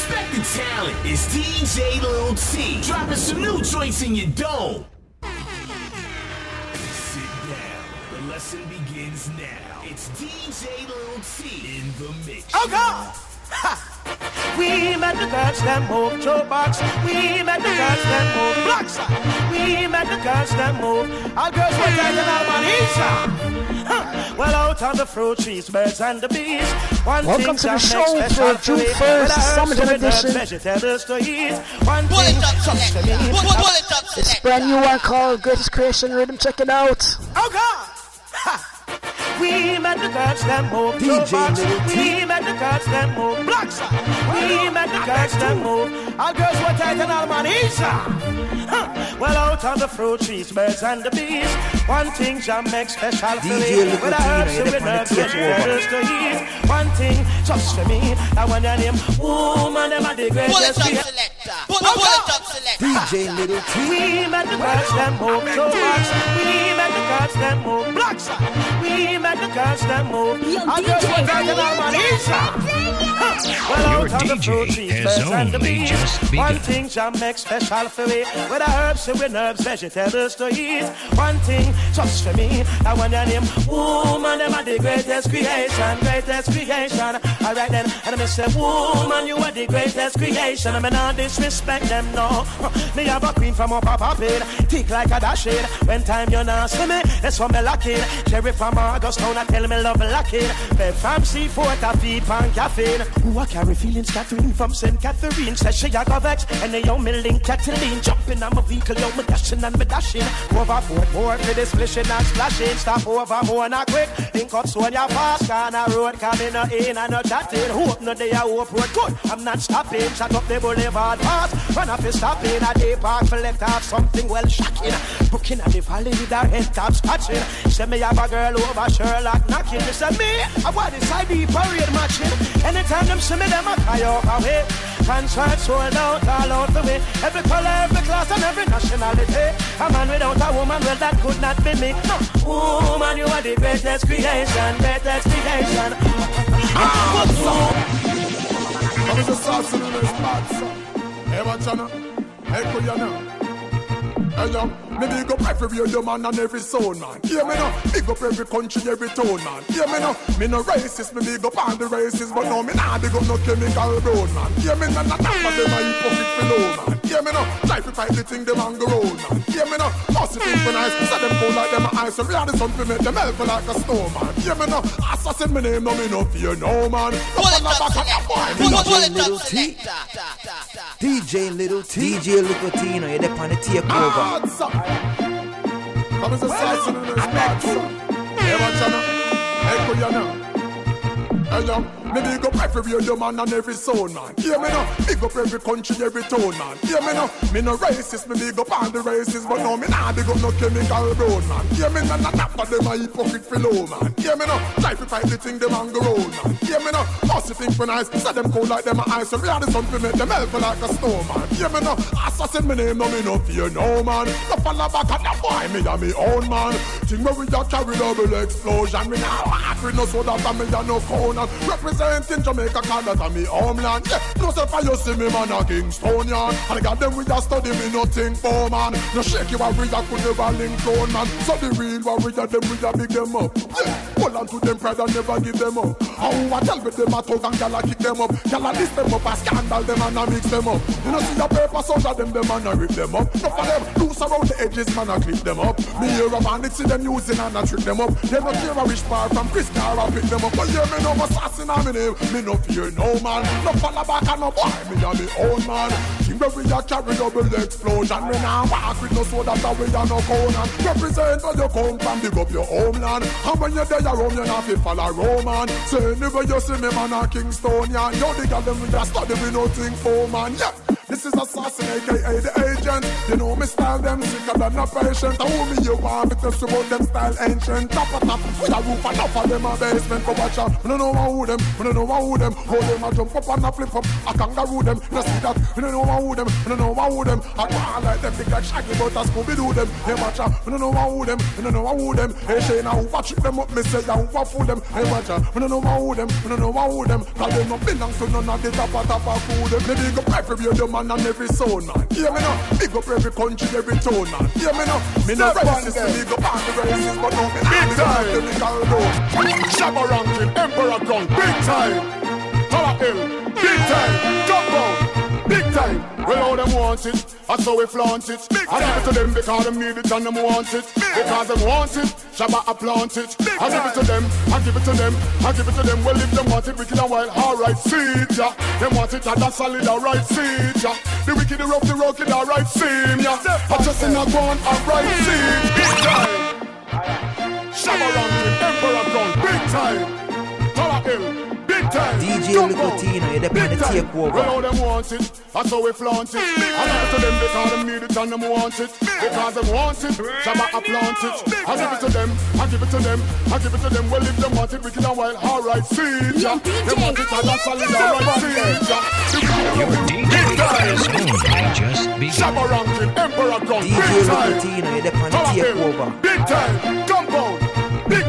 Respect talent. It's DJ Lil T. Dropping some new joints in your dome. Sit down. The lesson begins now. It's DJ Lil T in the mix. Oh God! Ha! We met the girls them move Joe box. We met the girls them move blocks. We met the girls them move. Our girls were taking out Manisha. Well, out on the fruit trees, birds and the bees. One Welcome to the show for June 1st, Well, I heard Summertime some of the edition. Vegetables to eat. One Pull thing it up, comes to me. Pull, pull, pull it up, It's selector. brand new one called Greatest Creation Rhythm. Check it out. Oh God! Ha! We met the girls them move DJ box. We met the girls them move blocks. We met the girls them move. Our girls were tight and all manisha. Well, out of the fruit trees, birds and the bees. One thing jam makes special for me. With a T, herbs and the with herbs, planet to eat. One thing just for me. That one your name, woman, them are the greatest. Pull it greatest. up, creation. selector. Pull, pull it up, selector. DJ Little T. We met the girls them move so much. We met the girls them move blocks. We met the girls them move. Yo, Our girls DJ, were taking our money. Well, Your out on the DJ fruit trees, has birds and the only bees. just One begun. thing jam makes special for me. With the herbs and with herbs, vegetables to eat. One thing just for me. I want your name, woman. Them are the greatest creation, greatest creation. All right then, and I say, woman, you are the greatest creation. I mean, not disrespect them, no. Me have a queen from up a poppin', thick like a dash it. When time you not see me, that's when me lock it. Cherry from August town, I tell me love lock it. Bed from seafood, I feed pan caffeine. Who I carry feelings, Catherine from St. Catherine. Says she a go vex, and they own me link Cataline. Jumping on my vehicle, yo, me dashing and me dashing. Foot, more for this splishing and splashing. Stop over more not quick. Link up so you fast, can a road coming no in and no chatting. Hope no day I hope road good. I'm not stopping. Shut up the boulevard fast. Run up and stopping. A day park let off something well shocking. Looking at the valley with her head top scratching. Say me have a girl over Sherlock knocking. Me say me, I want this ID parade matching. Anytime them see me, them a cry off away. Concert sold out all out the way. Every color, every class, and every nationality. A man without a woman, well that could not be me. No, woman, you are the greatest creation, greatest creation. Ah, what's up? I'm just saucing in this spot, so. Hey, watch out now. Hey, cool, you know. Hey, yo, me big up every radio man and every soul man. Yeah, me know. Big up every country, every town man. Yeah, me know. Me no racist, me big up all the races, but no, me nah big up no chemical brown man. Yeah, me nah not that, but them a hypocrite below man. Yeah, me know. Try to fight the thing them on the road man. Yeah, me know. Must think for nice, so them cool like them a ice, so me are the sun to make them melt like a snowman. Yeah, me know. Assassin me name, no me no fear no man. No Pull it follow up, back at the boy, selector. me Pull, no pull it Little up, T. selector. DJ Little T. DJ Little T. You know, you're there on the takeover. Come as a assassin in this son. Hey, out now. Hey, know. Hey, yo, me big up every radio man and every sound man. Yeah, me know. Big up every country, every town man. Yeah, me know. Me no racist, me big up all the races, but no, me nah big up no chemical brown man. Yeah, me nah not that, but them a hypocrite fellow man. Yeah, me know. Try to fight the thing them on the road man. Yeah, me know. Must think for nice, say them cool like them a ice, and we are the sun to make them melt like a snowman. Yeah, me know. Assassin me name, no me no fear no man. No follow back at the boy, me a me own man. Thing where we a carry double explosion, me walk with no soda, and me a no And representing Jamaica, Canada, me homeland. Yeah, no self you see me man a Kingstonian. And I got them we a study me nothing for man. No shake you a warrior could never link clone man. So the real warrior them we a big them up. Yeah, hold on to them pride and never give them up. How I tell with them a talk and gyal a kick them up. Gyal a list them up, a scandal them and a mix them up. You know see a paper so that them them and a rip them up. No for them loose around the edges man a clip them up. Me hear a bandit see them using and a trick them up. They no care a rich bar from Chris Car pick them up. But yeah me no assassin me name. Me no fear no man. No follow back and no boy. Me a me own man. Where we a carry double explosion. Me nah walk with no soda that a no corner. Represent where you come from. Big up your homeland. And when you're there around you not fi follow Roman. Say anywhere you see me man a Kingstonian. Yo the girl them we a study we no think for man. Yeah. This is assassin, aka the agent. You know me style them sicker than a patient. I who me you want me to about them style ancient. Top of top, with a roof and enough of them a basement. Go watch out. We don't know who them. We don't know who them. Hold them a jump up and a flip up. A kangaroo them. You see that? We don't know who them. We don't know who them. I go like them big like Shaggy, but a Scooby Doo them. Hey watch out. We don't know who them. We don't know who them. Hey Shane, I watch them up. Me say I fool them. Hey watch out. We don't know who them. We don't know who them. Cause they no belong to none of the top of top of food. Them big up every radio man and every sound man. Hear me now. Big up every country, every tone man. Hear me now. Me no racist, big up all the races, but no me big time. Ranking, Emperor Gun, big time. Tower Hill, big time. Big time. Well, all them want it, that's how we flaunt it. Big I give it to them because them need it and them want it. Big because them want it, Shabba I plant it. Big I give it to them, I give it to them, I give it to them. Well, if them want it, wicked and wild, alright, see ya. Them want it, and that's solid, alright, see ya. The wicked, the rough, the rugged, alright, see ya. I just in a one, alright, see Big time. Shabba ranking, Emperor Gun, big time. Tower Hill, time. DJ Jump Little out. You're the Big on the time. takeover. Well, all them want it, that's how we flaunt it. I give it to them because them need it and them want it. Because them want it, Shabba I plant it. I give it to them, I give it to them, I give it to them. Well, if them want it, wicked and wild, alright, see ya. They want it and that's solid, alright, see ya. Your DJ is owned Just Beat. Shabba ranking, Emperor Gun, DJ big time. Little Tino, you're the on the Tower Hill, takeover. Big time, compound, big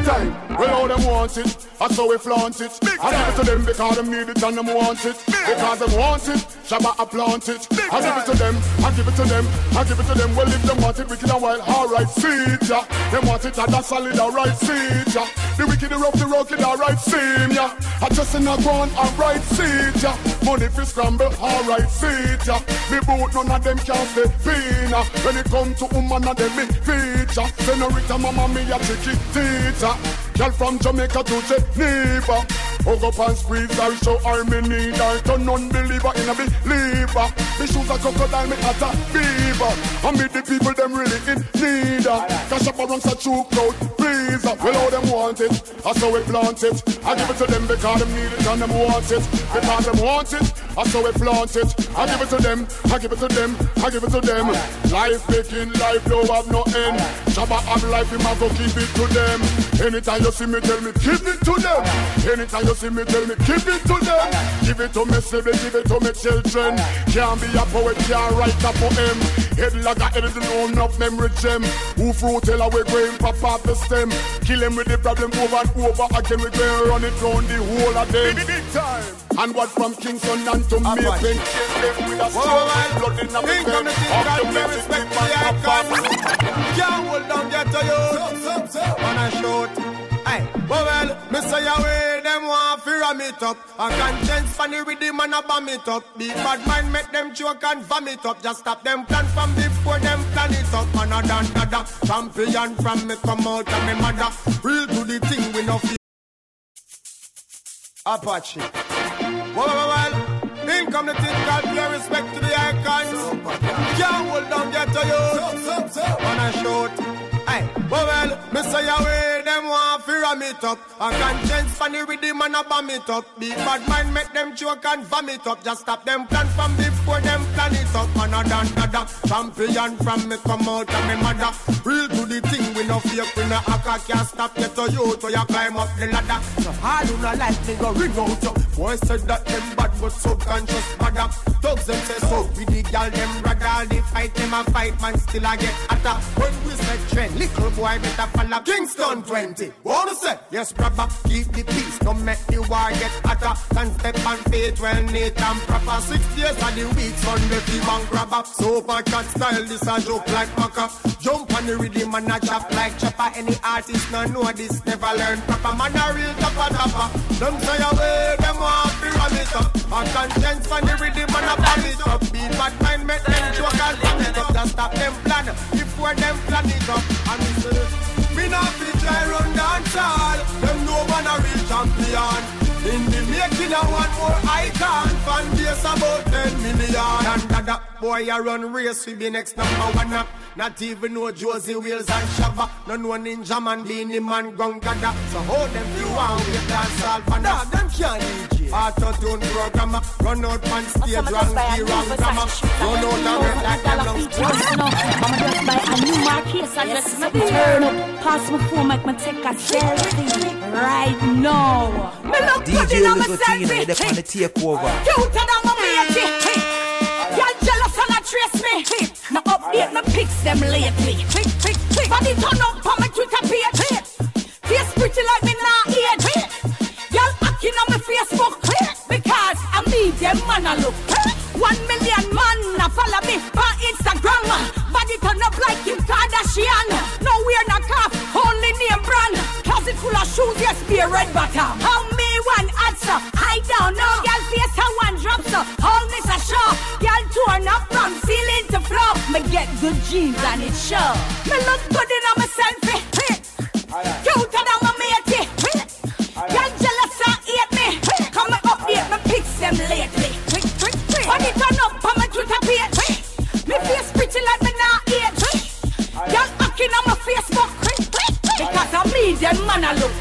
time. Well, all them want it, that's how we flaunt it. I give it to them because them need it and them want it. Because them want it, Shabba I plant it. I give it to them, I give it to them, I give it to them. Well, if them want it, wicked and wild, alright, see ya. Them want it, and that's solid, alright, see ya. The wicked, the rough, the rugged, alright, see ya. I just in a ground, alright, see ya. Money fi scramble, alright, see ya. Me boot, none of them can stay pina. When it come to woman, of them me feature. Senorita, mama, me a tricky teacher. Girl from Jamaica to Geneva. Hug up and squeeze her, show her me need her. Turn unbeliever in a believer. Me shoes a crocodile, me hat a beaver. And me the people them really in need her. Cash up around such true crowd, please. Well, all them want it, that's how we plant it. I give it to them because them need it and them want it. Because them want it, that's how we plant it. I give it to them, I give it to them, I give it to them. Life making life don't have no end. Shabba have life, him a go keep it to them. Anytime you see me, tell me, keep it to them. Anytime you see me, tell me, keep it to them. Give it to me, sibling, give it to me, children. Can't be a poet, can't write a poem. Head like a head, know enough memory gem. Who fruit tell away going pop off the stem. Kill him with the problem over and over again. We go and run it round the whole of them. Big time. And what from Kingston and to Maple. Kill them with a stone. Blood in the Think on the thing Up to Mexico, respect man, the icon. Can't hold down, get to you. On a shoot. Hey, well, well, me say away, them want to ram it up. A conscience funny with them and a bomb it up. Big bad mind make them choke and vomit up. Just stop them plan from before them plan it up. And a dan dada, champion from me come out of me mother. Real to the thing we no feel. Apache. Well, well, well. In come the thing called pure respect to the icons. Can't hold down, get to you. On a shoot. Hey, well, well, say away, them want to ram it up. A conscience funny with them and a bomb it up. Big bad mind make them choke and vomit up. Just stop them plan from before them plan it up. And a dan dada, champion from me come out of me mother. Real to the thing, we no fake, we no hacker, can't stop you to you, to you climb up the ladder. So hard you no like me go ring out you. Boy said that them bad but subconscious mother. Dogs them say so, with the gal them rather the fight them a fight man still I get hotter. When we say trend, little boy better follow Kingston 20. Wanna say yes, brother, keep the peace, don't make the war get hotter. Can step on faith well neat and proper. Six days of the week, Sunday fee man grabber. Super cat style, this a joke like maca. Jump on the rhythm and a chop like chopper. Any artist no know this, never learn proper. Man a real topper topper. Them say away, them want to ram it up. A conscience on the rhythm and a bomb it up. Beat bad mind make them joke and bomb it up. Just stop them plan before them plan it up. And say, me not fit try run dance all. Them know man a real champion. In the making of one more icon, fan base about 10 million. And that. Boy, you run race, we be next number one. uh. Not even know Josey Wales and Shabba. No know Ninja Man, Beenie Man, Gun. So hold them few on with dance all for Nah, them can't DJ. Auto-tune programmer. Run out on stage, wrong just a key, wrong grammar. Run out and red like dollar long you. I'ma just buy a new Marquez address. Me turn up, pass my phone, make me take a selfie right now. Me good DJ Little Tina, you're the on the takeover. Cuter than my matey. Y'all jealous and not trace me. Now update my pics them lately. Body turn up on my Twitter page. Face pretty like me nah age. Y'all acting on my Facebook because I me them man a look. One million man a follow me on Instagram. Body turn up like Kim Kardashian. No we're not off, only name brand. Closet full of shoes, yes, be a red bottom. How me one answer? I don't know. Y'all face how one drops so all miss a show. Y'all torn up from ceiling to floor. Me get good jeans and it show. Me look good in a my selfie. Cuter than my them man a look.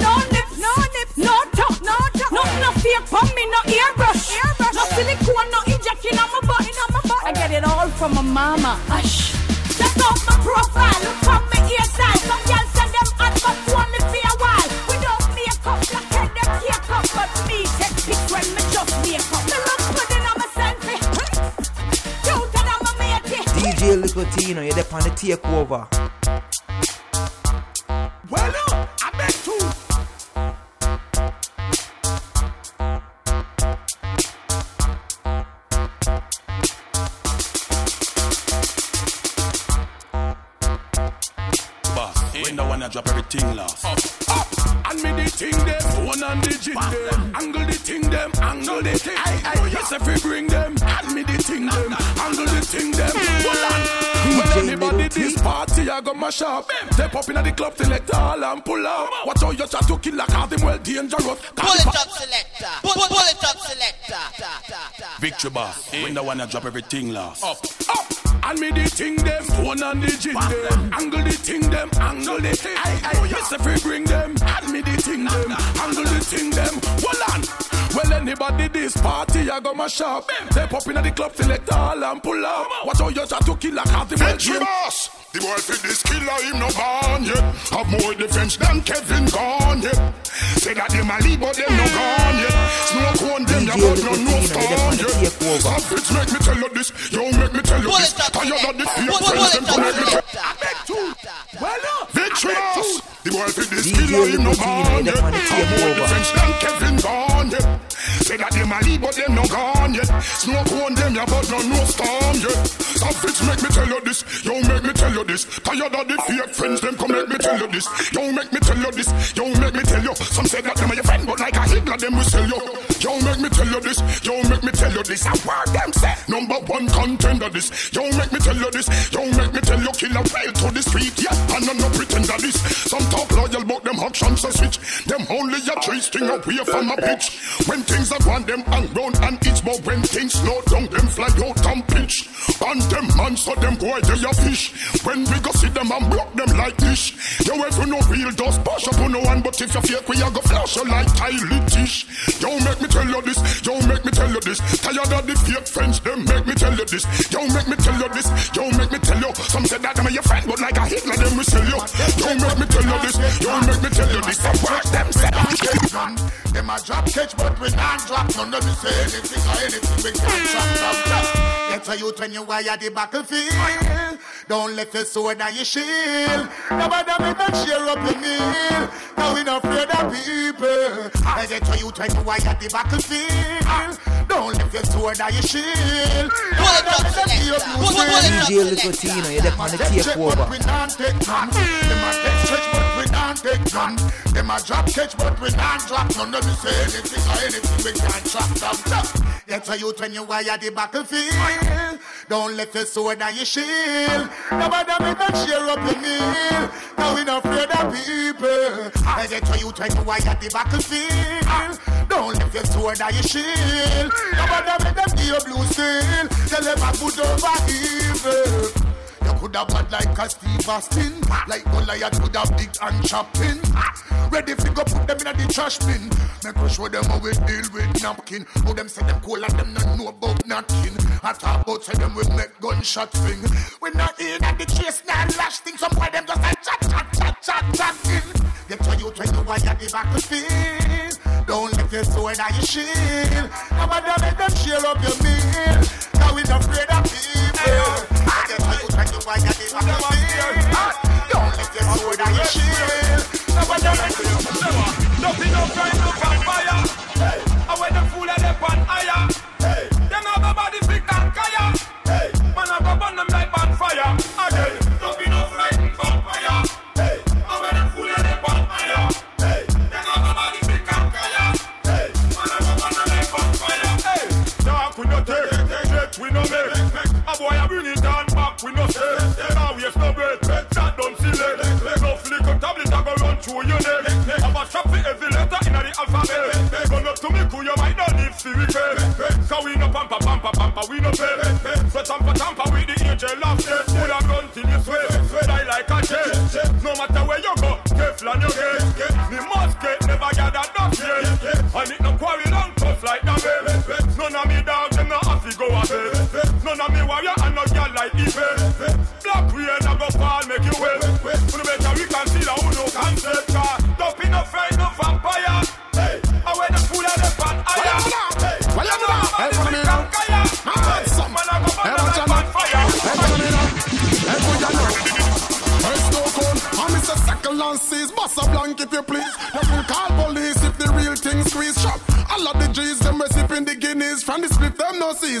No nips, no nips, no top, no top. No, no fake for me, no airbrush. airbrush. No silicone, no injecting on my butt, in on my butt. I get it all from my mama. Hush. Check out my profile, look from my earstyle. Some girls send them hot, but only for a while. Without makeup, black head, them cake up. But me take pics when me just wake up. Me look good in on my selfie. Cuter than my matey. DJ Little Tina, you're the on the takeover. One I lost. Up, up, and me the thing them, one and the jig them, angle the thing them, angle the thing. I, I, yes, if we bring them, and me the thing them, angle the thing them. Hold on. When anybody this party, I got my shop. Step up in the club, select all and pull out. Watch how you try to kill like all them well dangerous. Pull it up, selector. Pull, pull it up, selector. Victory boss, when the one I drop everything lost. Up, up, and me the thing them, one and the jig them, angle the thing them, angle the thing. I, I, oh, yes, if we bring them, and me the thing them, angle the thing them. Hold on. Well, anybody this party, I got my shop. Step up in the club, select all and pull out. Watch how you try to kill like all them well boss. The boy fit this killer, him no born yet. Have more defense than Kevin gone yet. Say that them a lead, but them no gone yet. Smoke one them, DJ ya but no Little no Tina, storm you're the on the yet. takeover. Savage, make me tell you this. Yo, make me tell you Pull this. it up, Tired of the fear, selector. Pull, pull friends, it them to make me up, tell. selector. Well up. Victory boss. The boy fit this DJ killer, him no Little Tina, born you're yet. the on the Have more takeover. defense than Kevin gone yet. Say that them a lead, but them no gone yet. Smoke one them, ya but no no storm yet. Some Savage, make me tell you this. Yo, make me tell you this. Tired of the fear, friends, them come make me tell you this. Yo, make me tell you this. Yo, make me tell you. Some say that them are your friend, but like a Hitler, them will sell you. Yo, make me tell you this. Yo, make me tell you this. I want them say number one contender this. Yo, make me tell you this. Yo, make me tell you kill a to the street. Yeah, and I'm no pretender this. Some talk loyal, but them actions are switch. Them only a tree string away from a pitch. When things are gone, them and round and itch, more when things slow down, them fly out and pitch. And them man, so them go they a fish. When we go see them and block them like this. Yo, if you no real dust, push up on no one, but if you fake, we a go flash you like Kylie Tish. Yo, make me tell you this. Yo, make me tell you this. Tired of the fake friends, them make me tell you this. Yo, make me tell you this. Yo, make me tell you. Some say that are your friend, but like a Hitler, them we sell you. Yo, make me tell you this. Yo, make me tell you this. Work them. Them a drop catch, but we not drop. None of me say anything or anything we can't drop. drop, drop. Get a youth when you wire the battlefield. Don't let your sword and your shield. Nobody make them cheer up your meal. Now we not afraid of people. I get a youth when you wire the battlefield. Don't let your sword and your shield. Pull it up, selector. Pull, pull it up, DJ Little Tina, you're the on the takeover. we not take none. Them a take stretch, but not take none. Them a drop catch, but we not drop none. Let me say anything or anything we can't drop them. Get a youth when you wire the battlefield. Don't let your sword and your shield. Nobody make them cheer up your meal. Now we not afraid of people. Get a youth when you wire the battlefield. Don't let your sword or your shield. Nobody make them give you blue steel. Tell them I put over evil. Could have bad like a Steve Austin. Like Goliath could have big and chopping Ready fi go put them in the trash bin. Make us show them how we deal with napkin. How them say them cool and them not know about nothing I talk about say them we make gunshot thing. We not in at the chase, not lash thing. Some boy them just like chat, chat, chat, chat, chat in Get to you when you want the battlefield Don't let your sword or your shield. Nobody make them share up your meal. Now we not afraid of people You when you want the battlefield Don't let your sword or your shield Nobody make them Nothing no crime, no fire. Hey, I when the fool of them on higher. Go run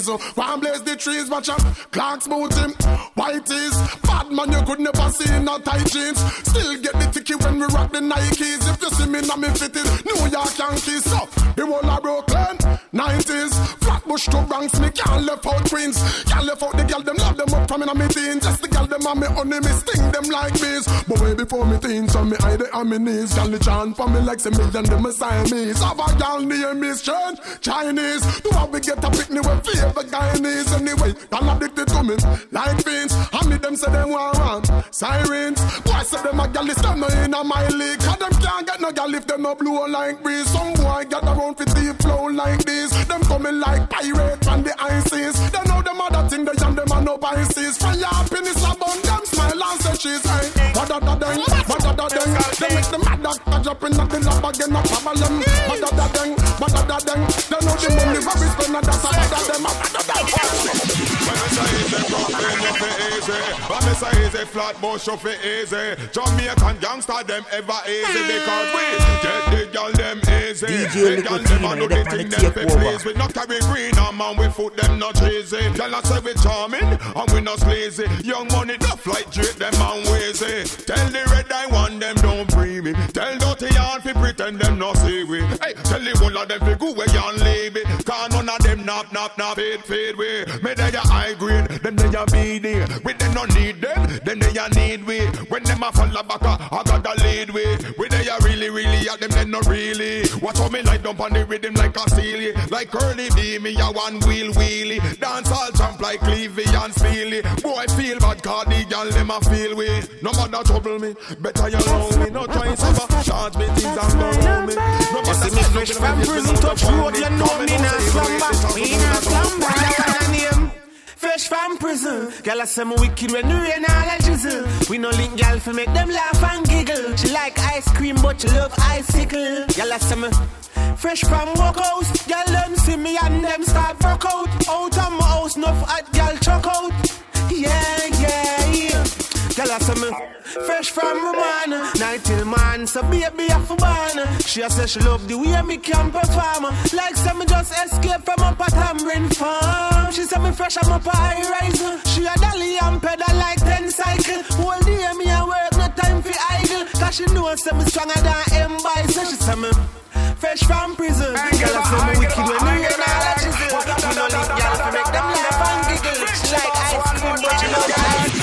season One blaze the trees, watch out. Clark's booty, whiteys Bad man, you could never see in no tight jeans. Still get the ticket when we rock the Nikes. If you see me, now me fitted New York Yankees. So, the whole of Brooklyn 90s, Flatbush to Bronx Me can't left out Queens. Can't left out the girl, them love them up from in a me teens. Just the girl, them and me honey, me sting them like bees Before me teens, so me hide it on me knees. Girl, the chant for me like say me and them a Siamese. Have a girl name me strange, Chinese. Do how we get a picnic with favor Guyanese? Anyway, girl addicted to me. Like fiends And me them say them want run sirens. Boy say them a girl, is them no in a my league. Cause them can't get no girl if them no blow like breeze. Some boy get around for deep flow like this. Them coming like pirates from the ISIS. They know them other thing they and them are no Pisces. Fire happiness about them smile and say she's hey Da dang They make them mad that drop in the lab again a problem. What da dang They know the money for we spend that's a Say easy, flat bush you fi easy. Jamaican gangster them ever easy because we get the girl them easy. DJ The girl them a do the thing them fi please. We not carry green and man we foot them not cheesy. Girl I say we charming and we not sleazy. Young money the flight Drake them and wheezy. Tell the red eye one them don't free me. Tell dirty yarn fi pretend them not see we. Hey, tell the whole of them fi go where you leave it. Cause none of them nap nap nap fade fade we. Me they a high grade, them they a BD. We they no need them, then they a need we. When them a follow back, I got the lead we. We they a really really at them they no really. Watch how me light up on the rhythm like a steely, like curly B. Me a one wheel wheelie. Dance all jump like Clevie and Steely. Boy I feel bad 'cause the girl them a feel we. No matter trouble me, better you know me. No try suffer, charge me things and go round me. No matter me fresh from prison, touch road, you know me not slumber. Me not slumber. That one name. Fresh from prison, girl I say me wicked when you rain all a drizzle. We no link girl for make them laugh and giggle. She like ice cream but she love icicle. Girl I say me fresh from workhouse, girl them see me and them start work out. Out of my house, enough hot girl chuck out. Yeah, yeah, yeah. Girl, I say me fresh from Romana, night till man, so baby for born. She a say she love the way me can perform. Like some me just escape from up at Tamarind Farm. She say me fresh, I'm up a high rise. She a dolly and pedal like ten cycle. Whole day me a work, no time for idle. Cause she know say me stronger than M by so she say me. Fresh from prison, girl, I say me wicked when you and all that she do. Me no link, girl, to make them laugh and giggle. She like ice cream, but she love ice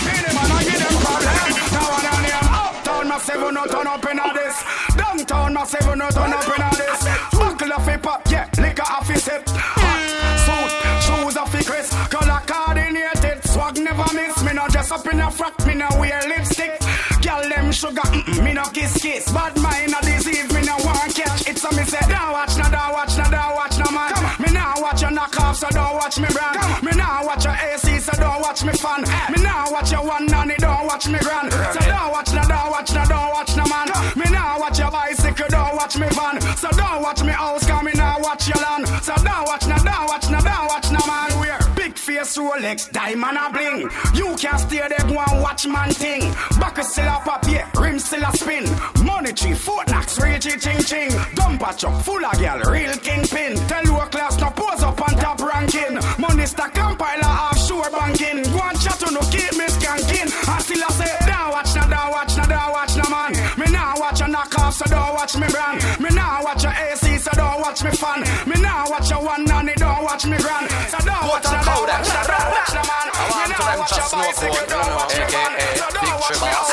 massive, no turn up in this. Downtown massive, no turn up in this. Buckle bottle of it pop, yeah, liquor off his hip. Suit, shoes off his crisp, color coordinated, swag never miss. Me no dress up in a frock, me no wear lipstick. Girl them sugar, mm-mm, me no kiss kiss. Bad mind a disease, me no want catch. It's a me say, don't watch, no, don't watch, no, don't watch, no man. Me now watch your knock off, so don't watch me brand. Me now watch your AC, so don't watch me fan. Me now watch your one nanny, don't watch me grand. So Rolex, diamond a bling. You can't stay there, go and watch man thing. Back still a pop, yeah, rim still a spin. Money tree, foot knocks, reachy ching ching. Dumper truck, full of girl, real kingpin. Tell low class, no pose up on top ranking. Money stack compiler, offshore banking. Go and chat on no keep me skanking. I still a say, don't watch, no, don't watch, no, don't watch, no man. Me now watch a knock off, so don't watch me brand. Me now watch a AC, so don't watch me fan. Me now watch a one nanny, don't watch me grand. So don't watch, watch, now watch a land.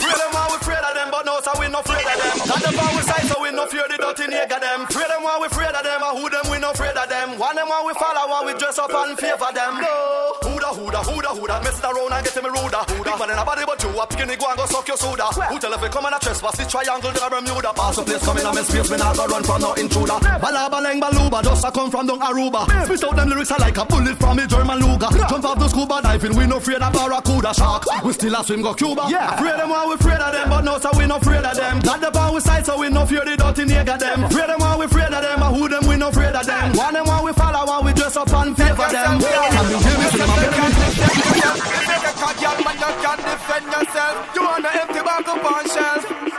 Pray them while we afraid of them, but no, so we no afraid of them. Not the power side, so we no fear the dirty nigga them. Pray them while we afraid of them, and who them we no afraid of them. One them while we follow, while we dress up and favor them. No. Whoda, whoda, whoda, whoda, messing around and getting me ruder. Big man in a body, but you a picking go and go suck your soda. Who tell if you come and a trespass, this triangle, the Bermuda. Pass the place, come in a me space, me not go run from no intruder. Bala, baleng, baluba, just a come from down Aruba. Spit out them lyrics, I like a bullet from a German Luger. Jump off the scuba diving, we no afraid of barracuda shark. We still a swim go Cuba. Yeah. Afraid them while we afraid of them, but no, so we no afraid of them. Got the power we side, so we no fear the dirty nigga them. Afraid them while we afraid of them, and who them we no afraid of them. One them while we follow, while we dress up and favor them. We hear me say, "Man, You make a you can defend yourself. You want an empty up on shelf.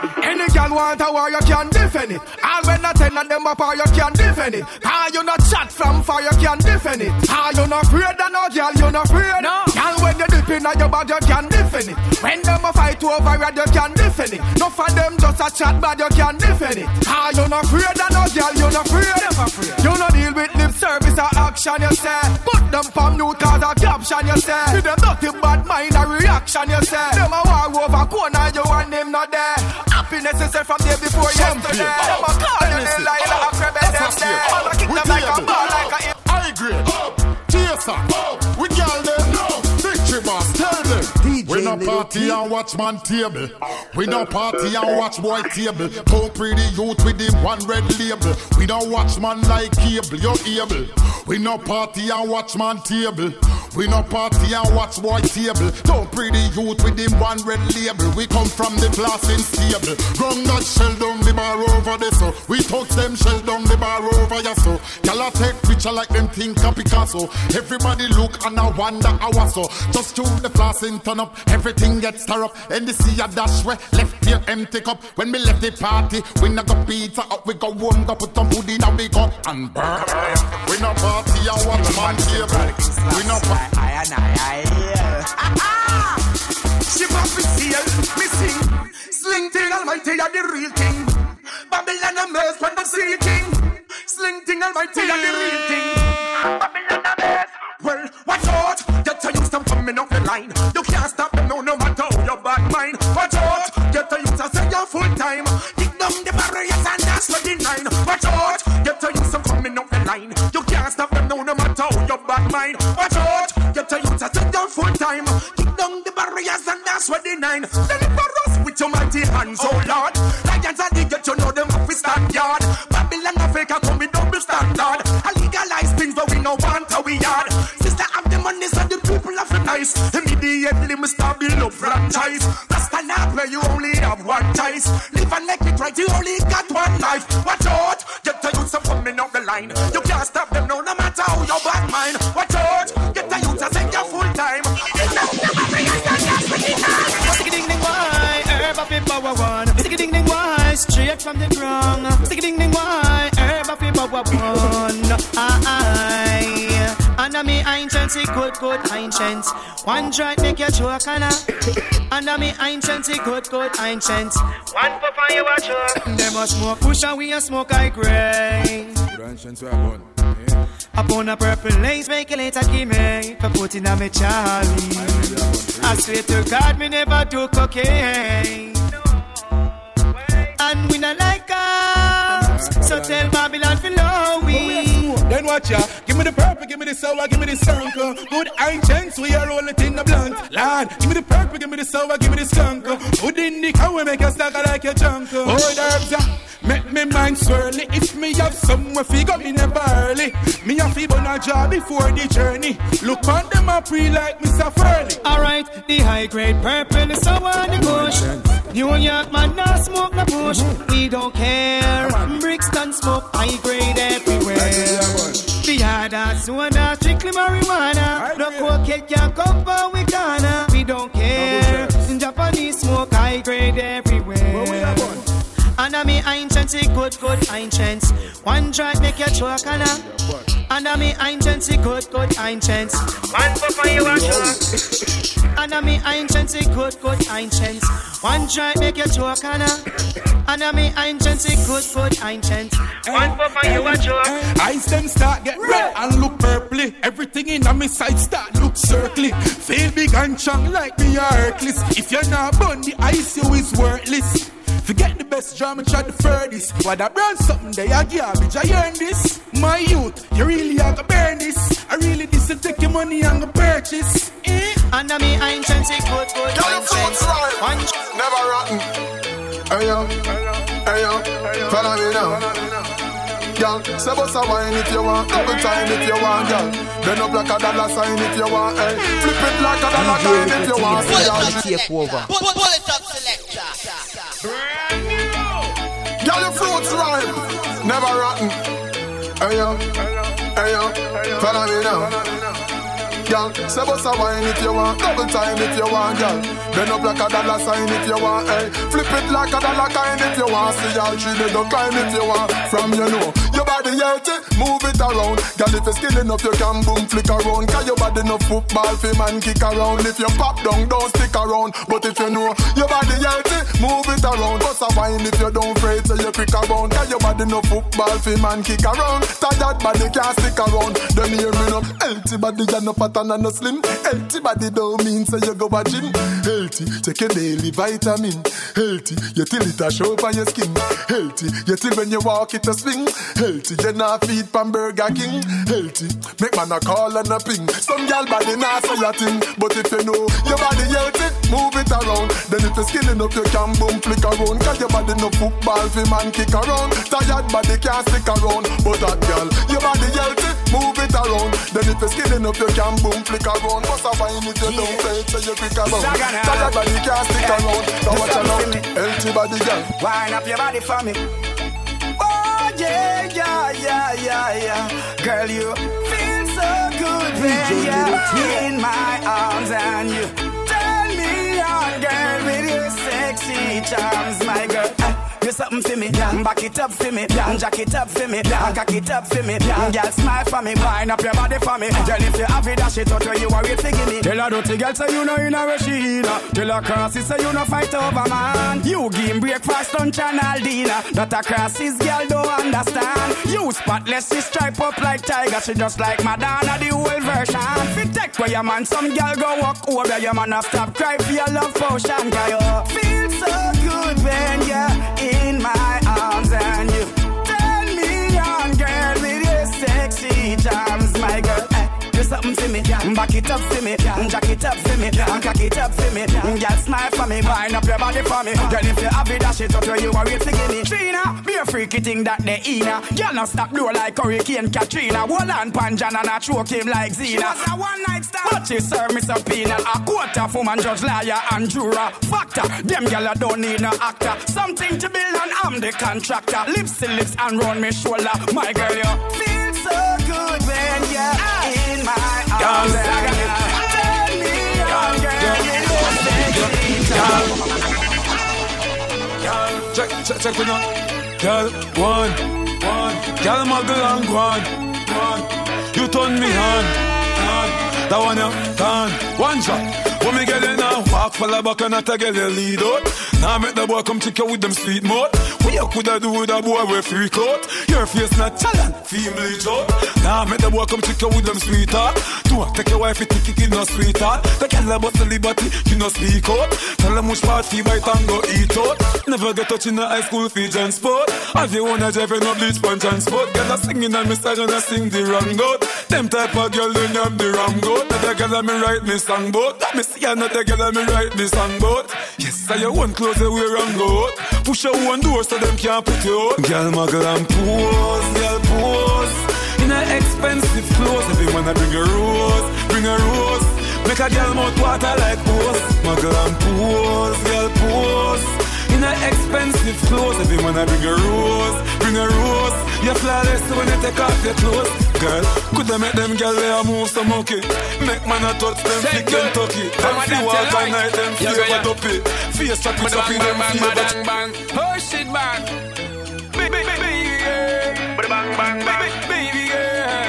Any girl want a war, you can defend it. And when I of them up, you can defend it. Ah, you not chat from fire, you can defend it. Ah, you not afraid of no girl, you not afraid. No. Girl, when you dip in your bag, you can defend it. When them a fight over it, you can defend it. No for them just a chat, but you can defend it. Ah, you not afraid of no girl, you not afraid. Never afraid. You not deal with lip service or action, you say. Put them from new cause a caption, you say. With them dirty bad mind a reaction, you say. Them a war over corner, you and them not there. Happiness is there from day before yesterday. Them a call you the Lila, a crab and them there. All a kick them like a ball, like a High grade, chaser, we girl them, victory boss, tell them. We no party and watch man table. We no party and watch boy table. Don't pretty youth with the one red label. We don't watch man like cable, you're able. We no party and watch man table. We no party and watch boy table. Don't pretty youth with him one red label. We come from the class in stable. Ground that shell down the bar over there so. We touch them shell down the bar over ya so. Y'all take picture like them think a Picasso. Everybody look and I wonder how I so. Just to the floss in turn up, everything gets stir up. And the sea a dash way, left here empty cup. When we left the party, we no go pizza up, we go home, go put some food in a big cup and burn. We no party and watch man table. We no party. I and I, She pop me seal, me sing. Sling thing almighty are the real thing. Babylon a mess when the see king. Sling thing almighty are the real thing. Babylon a mess. Well, watch out. Get to use them coming off the line. You can't stop them no, no matter how your bad mind. Watch out. Get use them say you're full time. Kick down the barriers and that's what the nine. Watch out. Get to use line. You can't stop them no, no matter how your bad mind. Watch out. Get to use them say you're full time. Kick down the barriers and that's what the nine. Deliver us with your mighty hands, oh Lord. Lions and the get you know them to stand yard. Babylon Africa come with double standard. I legalize things but we no want how we yard. Nice. Immediately me start build up franchise. That's the not where you only have one choice. Live and make it right, you only got one life. Watch out, get to you some coming up the line. You can't stop them no, no matter how your bad mind. Watch out, get to you to send your full time. Power one. Sticky ding ding why, straight from the ground. Sticky ding ding why, herb in power one. Me ancient, see good good ancient. One drink make you choke and Under me ancient, see good good ancient. One puff and you a choke. Them a smoke push and we a smoke high grade. Upon a purple lace, make it later give me For putting on me Charlie I swear to God, me never do cocaine And we not like So tell Babylon to know we. Then watch ya. Give me the purple, give me the sour, give me the skunk. Good ancients, we are rolling in the blunt. Lad, give me the purple, give me the sour, give me the skunk. Good in the cow, we make a stack like a chunk. Oh, herbs, yeah. Make me mind swirly. If me have somewhere figure me never early. Me have to burn a job before the journey. Look on them a pre like Mr. Furley. Alright, the high grade purple is sour on the bush. New York man not smoke the bush. We don't care. Brixton smoke high grade everywhere. The other soda strictly marijuana. No cocaine can come we gonna. We don't care. In Japanese smoke high grade everywhere. And I mean ancient, good, good ancient. One drink make you choke and And I mean ancient, good, good ancient. One for you a choke. And I mean ancient, good, good ancient. One drink make you choke and And I mean ancient, good, good ancient. One for you a choke. Eyes them start get red and look purpley. Everything in on me side start look circly. Feel big and strong like me a Hercules. If you're not bun, the ice you is worthless. Forget the best drama, try the furthest. Why that brand something they are garbage, I earn this. My youth, you really are gonna burn this. I really this to take your money and go purchase. Eh? And I mean ancient, good, good ancient. One Never rotten. Hey yo, hey yo, follow me now. Girl, say bust a wine if you want, double time if you want, girl. Bend up like a dollar sign if you want, hey. Flip it like a dollar sign if you want, DJ girl. Little T take over. Pull, pull it up, selector. Girl, your fruits ripe, never rotten. Hey yo, hey yo, follow me now. Girl, say bust a wine if you want, double time if you want, girl. Bend up like a dollar sign if you want, hey. Flip it like a dollar kind if you want. See y'all tree they go climb if you want. From you know, your body healthy, move it around. Girl, if you're skilling up, you can boom flick around. Cause your body no football, fi man kick around. If you pop down, don't stick around. But if you know your body healthy, move it around. Bust a wine if you don't afraid, so you quick around. Cause your body no football, fi man kick around. Tired body can't stick around. Don't hear me no healthy body, you no and no slim. Healthy body don't mean so you go a gym. Healthy, take a daily vitamin. Healthy, you till it a show on your skin. Healthy, you till when you walk it a swing. Healthy, you not feed pan Burger King. Healthy, make man a call and a ping. Some gal body not say a thing, but if you know your body healthy, move it around. Then if you're skilling up, you can boom flick around. Cause your body no football, fi man kick around. Tired body can't stick around, but that gal, your body healthy, move it around. Then if you're skilling up, you can boom flick around. What's a wine if you don't play so you quick around. Tired body can't stick around. Now watch out, healthy body gal. Wind up your body for me. Oh yeah, yeah, yeah, yeah, yeah. Girl, you feel so good when you're in my arms and you turn me on, girl, with your sexy charms, my girl. You something for me, yeah. back it up for me, yeah. jack it up for me, yeah. cock it up for me, yeah. girl smile for me, wind up your body for me. Uh-huh. Girl, if you have it, dash it out you are wait for me. Tell her dirty girl say you know you know where she in. Tell her cross say you know fight over man. You give breakfast, lunch and all dinner. That a crosses girl don't understand. You spotless, she stripe up like tiger. She just like Madonna, the whole version. Fit take where your man, some girl go walk over your man. Have stop cry for your love potion. Cause you feel so good when you're in my arms and you turn me on, girl, with your sexy charms, my girl. Eh, something for me, back it up for me, jack it up for me, and cock it up for me. Girl, smile for me, wind up your body for me. Girl, if you have it, dash it out where you are wait to give me. Trina, be a freaky thing that they Ina. Girl, not stop blow like Hurricane Katrina. Hold on, Panjan and I choke him like Zena. She was a one she serve me peanut. A quarter for man, judge, liar, and juror. Factor, them girl I don't need no actor. Something to build and I'm the contractor. Lips to lips and round me shoulder. My girl, you feel so good when you're in my arms. and you turn me on, girl, you know sexy Girl, check, check, check it out. Girl, one, one. Girl, muggle and one, one. You turn me on, on. That one you gone. One shot. When me get in now, walk for the back and to get the lead out. Now make the boy come check you with them sweet mouth. What you coulda do with a boy we freak out? Your face not talent, feel bleach out. Nah, make the boy come trick you with them sweetheart. Do take your wife, you think you no sweetheart. The girl a bust the liberty, you no speak out. Tell them which part fee bite and go eat out. Never get touch in the high school fee and sport. Have you wanna drive no bleach punch and sport? Girl a singing and me start gonna sing the wrong note. Them type of girl they have the wrong goat. Not the girl me write me song. Let me see another girl me write me song bout. Yes, I your one clothes we wrong goat. Push your one door so them can't put you out. Girl muggle and pose, girl pose. In a expensive clothes, everyone I bring a rose, bring a rose. Make a girl mouth water like pose. Muggle and pose, girl pose. In a expensive clothes, everyone I bring a rose, bring a rose. You're flawless when you take off your clothes, girl. Could I make them girl they move some monkey? Make man a touch them flick Kentucky. Them feel walk all night, them feel what up it. Face track with up in them feel bang Oh. Baby baby yeah. Bang bang bang. Baby girl.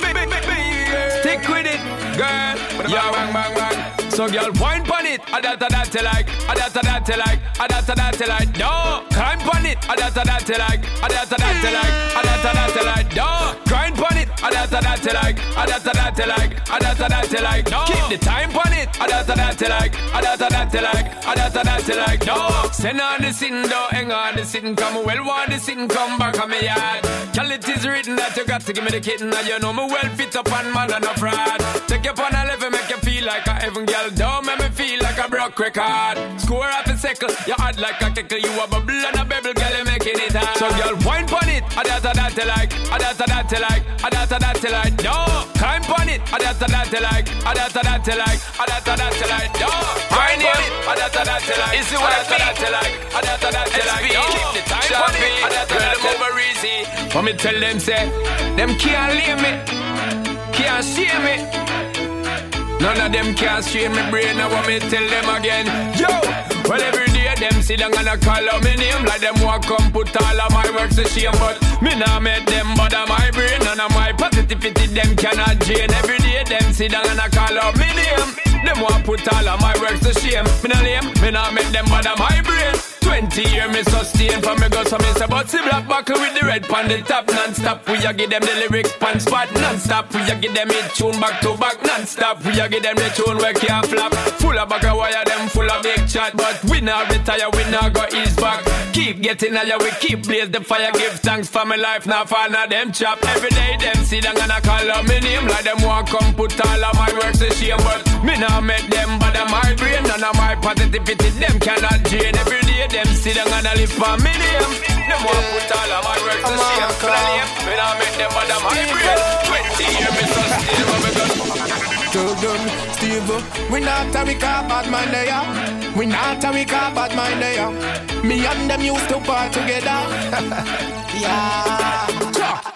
Baby baby girl. Stick with it, girl. Yeah bang bang bang. So girl, wine pon it, a that a that you like, a that a that you like, a that a that you like. No, climb pon it, a that a that you like, a that a that you like, a that a that you like. No, grind pon it, a that a that you like, a that a that you like, a that a that you like. No, keep the time pon it, a that a that you like, a that a that you like, a that a that you like. No, send on the sitting, don't hang on the sitting, come well want the sitting, come back on me yard. Girl, it is written that you got to give me the kitten, now you know me well fit up and man and a fraud. Take you on a level, make you feel like a heaven girl. Don't make me feel like a broke record. Score up a second, you hard like a kickle. You a bubble and a bubble, girl, you making it hard. So girl, wine pon a that a that like, a that a that like, a that a that like. No, climb pon it, a that a that like, a that a that like, a that a that like. No, grind pon it, a that a that like, is it what a that like, a that a that like. No, keep the time pon it, a that a that over easy. What me tell them say, them can't leave me, can't shame me. None of them can strain me brain. I want me tell them again. Yo, well every day them sit down and I call out my name like them walk come put all of my works to shame. But me nah make them bother my brain. Of my positivity them cannot drain. Every day them sit down and I call out my name. Them want put all of my works to shame. Me nah lame, me nah make them bother my brain. 20 year me sustain from me go so me say but see black buckle with the red pan the top non-stop we a give them the lyrics pan spot non-stop we a give them it tune back to back non-stop we a give them the tune where can't flap full of bag of wire them full of big chat but we not retire we not go ease back keep getting higher we keep blaze the fire give thanks for my life now for now them chop every day them see them gonna call out me name like them want come put all of my works to shame but me not make them bother my brain none of my positivity them cannot drain every day them sit down and a live for me name. Them want put all of my work to shame. But when I make them under my brain. Twenty years me sustain what me got. Tell them, Steve, uh, we not a we call bad man there. We not a we call bad man there. Me and them used to part together. yeah.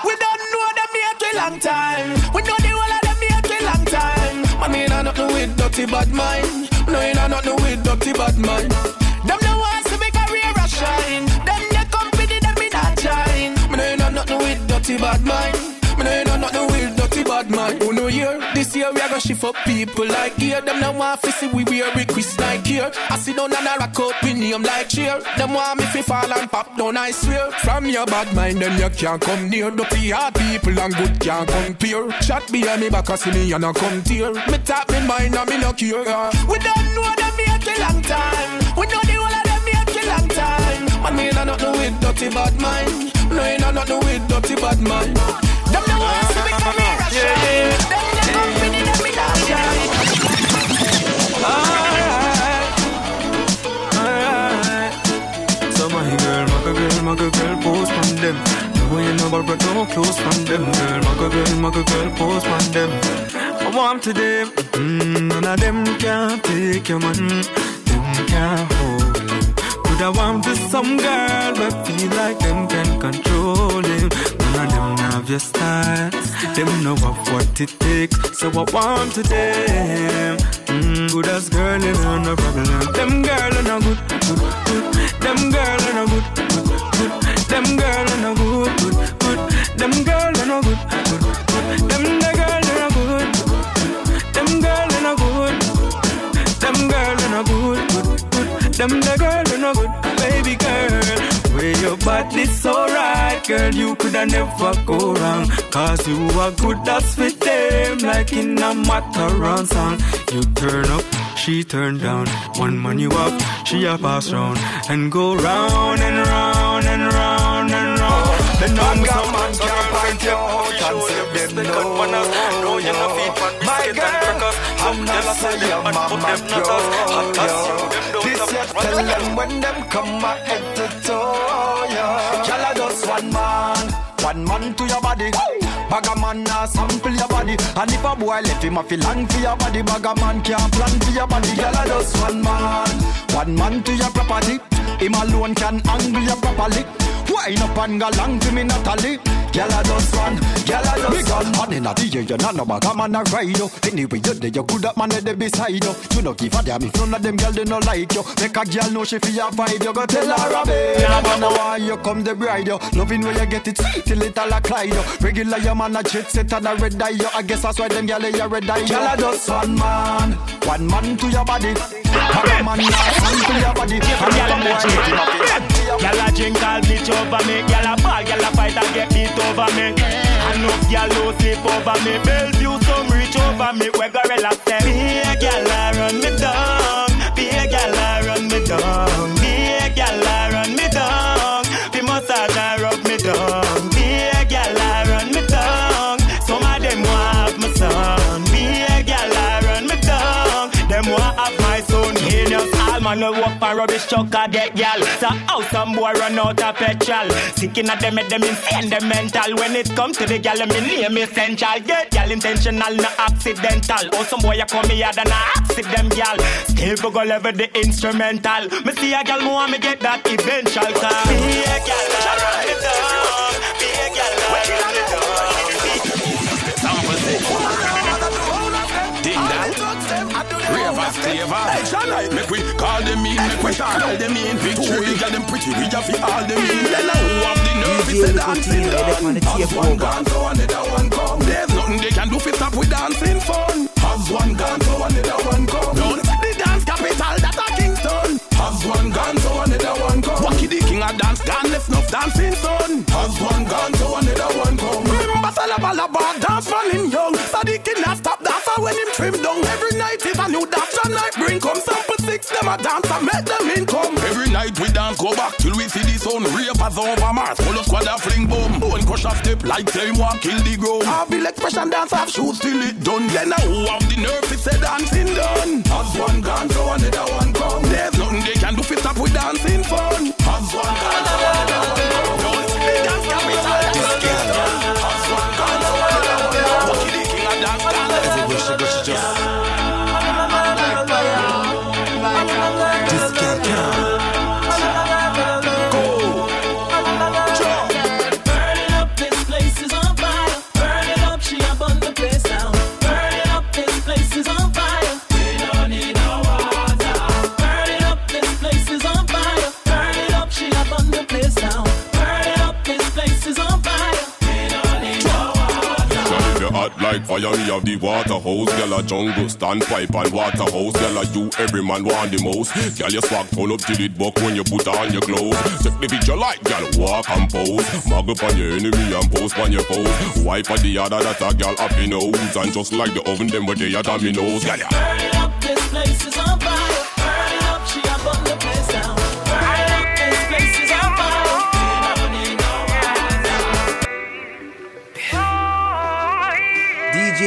We don't know them yet a long time. We know the whole of them yet a long time. Man, me nah nothing with dirty bad mind. No, you nah nothing with dirty bad mind. Them no want to make career a shine. Them your company, them me not shine. Me know you know nothing with dirty bad mind. Me know you know nothing with dirty bad mind. Who know here? This year we are gonna shift up people like here. Them now want to see we wear we Chris like here. I sit down and I rock up in name like cheer. Them want me fi fall and pop down, I swear. From your bad mind, then you can't come near. Dirty hard people and good can't compare. Chat behind me back, I see me and I come tear. Me tap me mind and me no care. We don't know them yet a long time. We know the whole of them yet a long time. Man, me not nothing with dirty bad mind. No, you nah nothing with dirty bad mind. Them no want to see me come here and shine. Them the company that me not shine. Alright. So my girl, my girl, my girl, post them. No, you know, but no close from them, girl. My girl, my girl, post on them. I want to them. Mm, none of them can take your man. Them can't hold. Could I want to some girl, but feel like them can control him. None of them have your style. Them know of what it takes. So I want to them. Mm, good as girl, you know no problem. Them girl are no good, good, good. Them girl are no good, good, good. Them girl are no good, good, good. Them girl are no good, good, good. Them Them girl the girl are no good, baby girl. Where but it's alright, girl. You coulda never go wrong. Cause you are good, that's fit them. Like in a Mataran song. You turn up, she turn down. One man you up, she a pass round. And go round and round and round and round. Then now me some man can't find you out and say them no. No, you no feed man biscuit and crackers. Some jealous of them and put them nutters. Hot as you, them tell them. when them come my head to toe, yeah. Gyal a just one man, one man to your body. Bag a man a sample your body, and if a boy left him a feel long for your body, bag a man can't plan for your body. Gyal a just one man, one man to your property. Him alone can angle you properly. Wine up and go long to me Natalie. Gyal a just one, gyal a just one. Man inna the air, you know no bag a man a ride you. Anyway you there, you good up man there beside you. You no give a damn if none of them gyal they no like you. Make a gyal know she feel your vibe, you go tell her a babe. Yeah, man, why you come the bride you? Loving where you get it sweet till it all a Clyde you. Regular your man a jet set and a red eye you. I guess that's why them gyal they a red eye. Gyal a just one man, one man to your body. A man a sample your body. And if a boy Gyal a drink all bitch over me. Gyal a ball, gyal a fight and get beat over me. Enough gyal no sleep over me. Bellevue some reach over me. We go relax them. Be a gyal a run me man no walk for rubbish truck a get gal. So how some boy run out of petrol? Sticking at them, make them insane, them mental. When it come to the gal, me name essential. Get gal intentional, no accidental. Oh some boy a come here than a accident gal. Still go go level the instrumental. Me see a gal, want me get that eventual. Be a gal, run me down. Be a gal, Ravers, clavers. Make we call them in, make we call them in. Victory, get them pretty, we just fi all them in. Then I who have the nerve to say dancing done. Has one gone, so another one come. There's nothing they can do fi stop with dancing fun. Has one gone, so another one come. Don't the dance capital that a Kingston. Has one gone, so another one come. Wacky the king of dance, gone left enough dancing son. Has one gone, so another one come. Salabalaba, dance running young. Sadiq not stop dancer when him trim down. Every night is a new dance and night bring come sample six them a dance and make them income. Every night we dance go back till we see the sun. Rapers over Mars, full of squad a fling boom. Bone crush a step like him want kill the ground. Have the expression dance have shoes till it done. Then now who have the nerve to say dancing done? Has one gone so another one come. There's nothing they can do fit up with dancing fun. Has one gone so another one come. Have the water hose. Girl, a jungle standpipe and water hose. Girl, a you every man want the most. Girl, you swag turn up till it buck when you put on your clothes. Take the picture like girl, walk and pose. Mug up on your enemy and post on your pose. Wipe on the other that a girl happy nose. And just like the oven, them with the other me nose. Girl, yeah.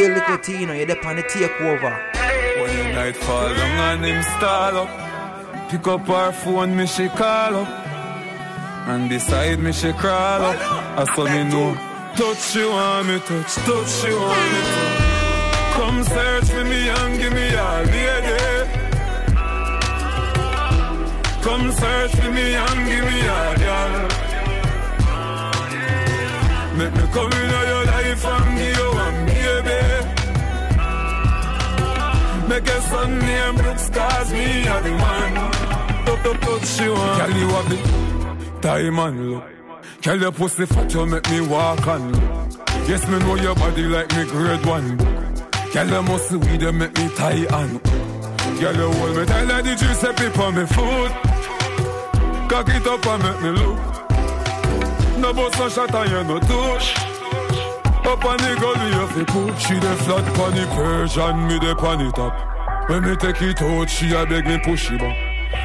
DJ Little Tino, you're there on the takeover. When the night fall down and him stall up Pick up her phone, me she call up. And beside me she crawl up. I saw me know Touch you want me touch, touch you want me touch. Come search for me and give me all lady Come search for me and give me all girl Make me come into your life and Make a son name cause me a the man Touch, touch, touch you on Girl you have the diamond look. Girl your pussy fat you make me walk and Yes me know your body like me grade one Girl you must weed you make me tie and Girl you hold me tight like the pip on me foot Cock it up and make me look. No bust no shot and you no touch. Up on the gully you fi push. She the flat pon the Persian, me the pon the top. When me take it out, she a beg me push it back.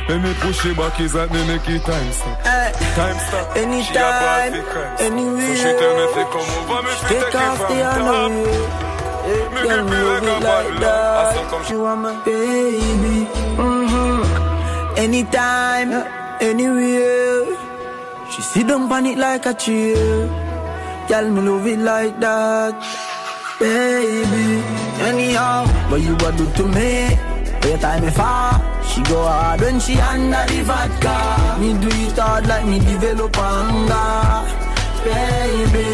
When me push it back, is that me make it time stop. Time stop. Anytime, she anywhere. So she tell me fi come over, me Take take it off from the top. underwear. Me grip it like a it like bottle. I saw come that. You are my baby. Mm-hmm. Anytime, anywhere. She sit down on it like a chair. Girl, me love it like that. Baby, anyhow, what you a do to me? Every time me fall, she go hard when she under the vodka. Me do it hard like me develop anger. Baby,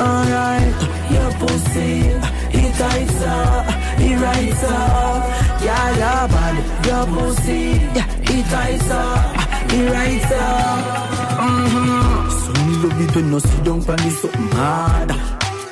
alright, your pussy, it tights up, it rights up. Yeah, yeah, bad, your pussy, it tights up, it rights up. Mm-hmm. Me love it when you sit down on this something hard.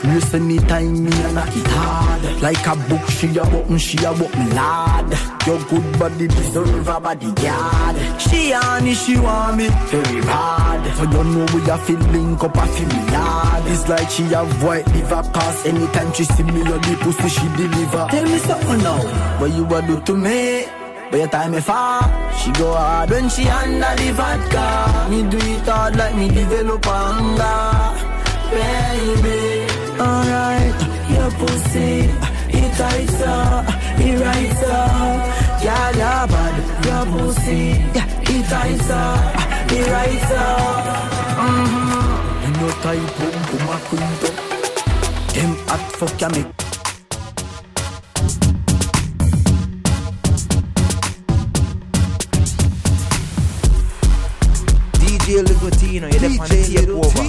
Listen anytime me a knock it hard Like a book she a button, mm, she a me lad. Your good body deserve a bodyguard She on it, she want me very bad So you know we a feel link up a feel me It's like she have white liver cause anytime she see me on the pussy she deliver. Tell me something now, what you a do to me? By the time me fall, she go hard when she under the vodka Me do it hard like me develop anger Baby, alright, your pussy, it tights up, it rights up. Yeah, yeah, bad, your pussy, it tights up, it rights up. Mm-hmm. You tight, boom, boom, a quinto. Them hot fuck ya make DJ Licotino, you're the on the tape over.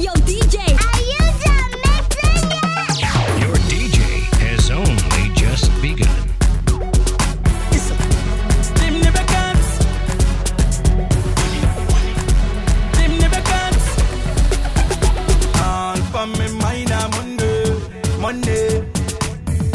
Yo, DJ. Your DJ has only just begun. Them never comes. Them never comes. All for me mind a Monday, Monday.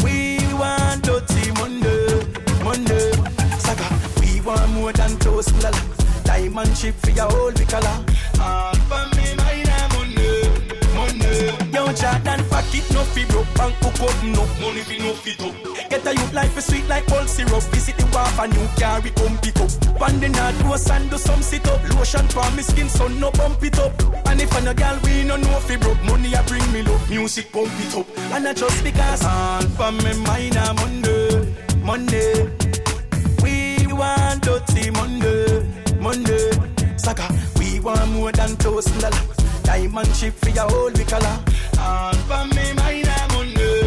We want dirty Monday, Monday. Saga, we want more than toast lala. Diamond chip for your whole color. All for me mind a Monday, Monday. Yo, Jordan pocket no fi broke, bank hook up no money fi no fit up. Get a youth life is sweet like old syrup. Visit the wharf and you carry come pick up. Pan the north coast and do some sit up. Lotion for me skin so no bump it up. And if I'm a girl we no know fi broke money I bring me low. Music pump it up. And I just because all for me mind a Monday, Monday. We want dirty Monday, Monday. Saga, we want more than toast lala. Diamond chip for your whole week color. All for me mind a Monday,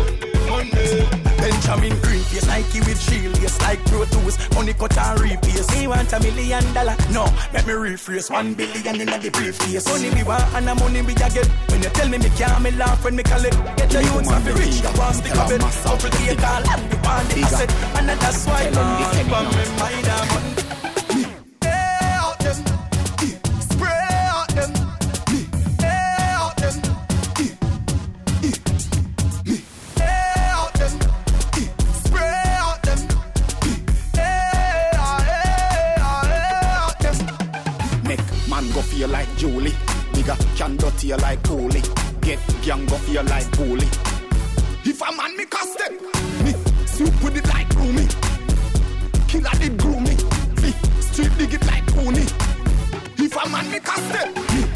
Monday. Benjamin Green face Nike with shield, yes like Pro Tools. Money cut and replace. Me want a million dollar, no. Let me rephrase one billion in the briefcase. Money we want and the money we a get. When you tell me me can't, me laugh when me call it. Get the youths of the rich, you want stick of it. Couple cake all, and you want the asset. And that's why all for me mind a Monday. Nigga can dirty like Cooley. Get gang go feel like Bully. If a man me cast them, me soup with it like Roomy. Killer did groom me. Street dig it like Cooney. If a man me cast them, me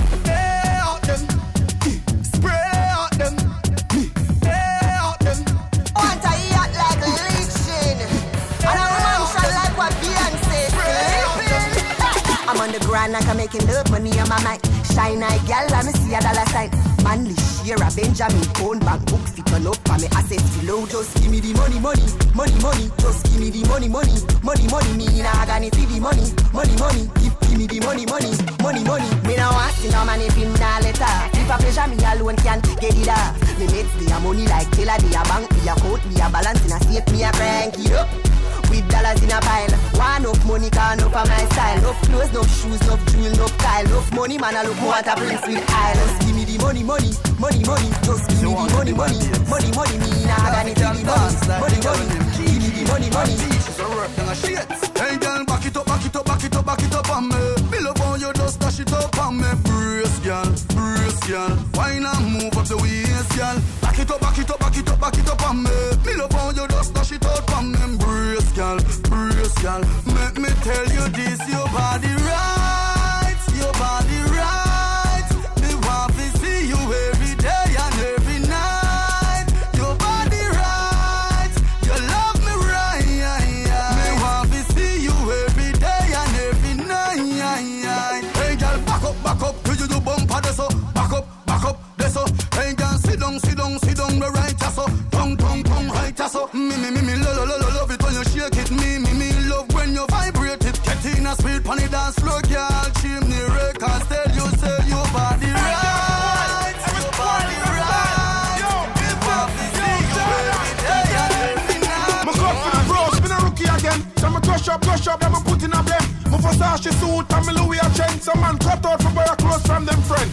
I'm on the grind like I'm making love money on my mind. Shine eye gal, let me see a dollar sign. Manly share a Benjamin phone bank book fit on up for me assets below. Just give me the money, money, money, money. Just give me the money, money, money, money. Me nah gonna see the money, money, money. Give, give me the money, money, money, money. Me nah want see no money pin nah letter. If a pleasure me alone can get it off. Me mates they a money like teller, they a bank, they a coat, they a balance man up on my style. no clothes, no shoes, no jewel, no style. no money, man, I look more at a place with islands. Give me the money, money, money, money. Just give me the money, money, money, money. Me nah got it, give me money, money, money. Give me the money, money. Hey girl, back it up, back it up, back it up, back it up on me. Bill up on you, just dash it up on me. Brace, girl, brace, girl. Why not move up the waist, girl? Back it up, back it up, back it up, back it up on me. Bill up on you, just dash it up on me. Brace, girl, brace, girl. Make me tell you this, your body right, Versace suit and me Louis a chain. Some man cut out for a clothes from them friend.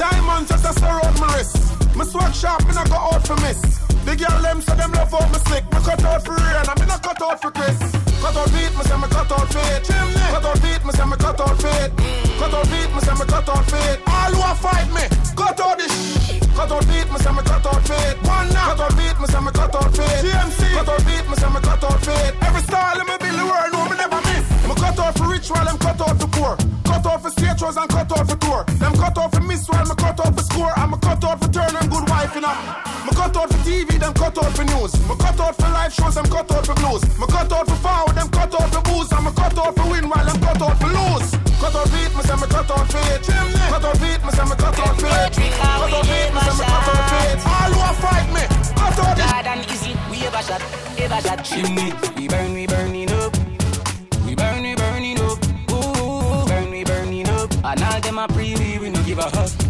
Diamonds just a stir out my wrist. Me swag sharp, me not go out for miss. The girl them say them love out me slick. Me cut out for and me not cut out for Chris. Cut out feet, me say me cut out feet. Cut out feet, me say me cut out feet. Cut out feet, me say me cut out feet. All who a fight me, cut out this. Cut out feet, me say me cut out feet. One now. Cut out feet, me say me cut out feet. GMC. Cut out feet, me say me cut out feet. Every style in me build the world, no me never miss. Cut out for rich while them cut out for poor. Cut out for stage shows and cut out for tour. Them cut out for miss while me cut out for score. And me cut out for turn them good wife in Me cut out for TV, them cut out for news. Me cut out for live shows, them cut out for blues. Me cut out for forward, them cut out for booze. And me cut out for win while them cut out for lose. Cut out feet, me say me cut out feet. Cut out feet, me say me cut out feet. Cut out feet, me say me cut out feet. All who fight me, cut out this. Hard and easy, we ever shot, ever shot chimney. We burn, we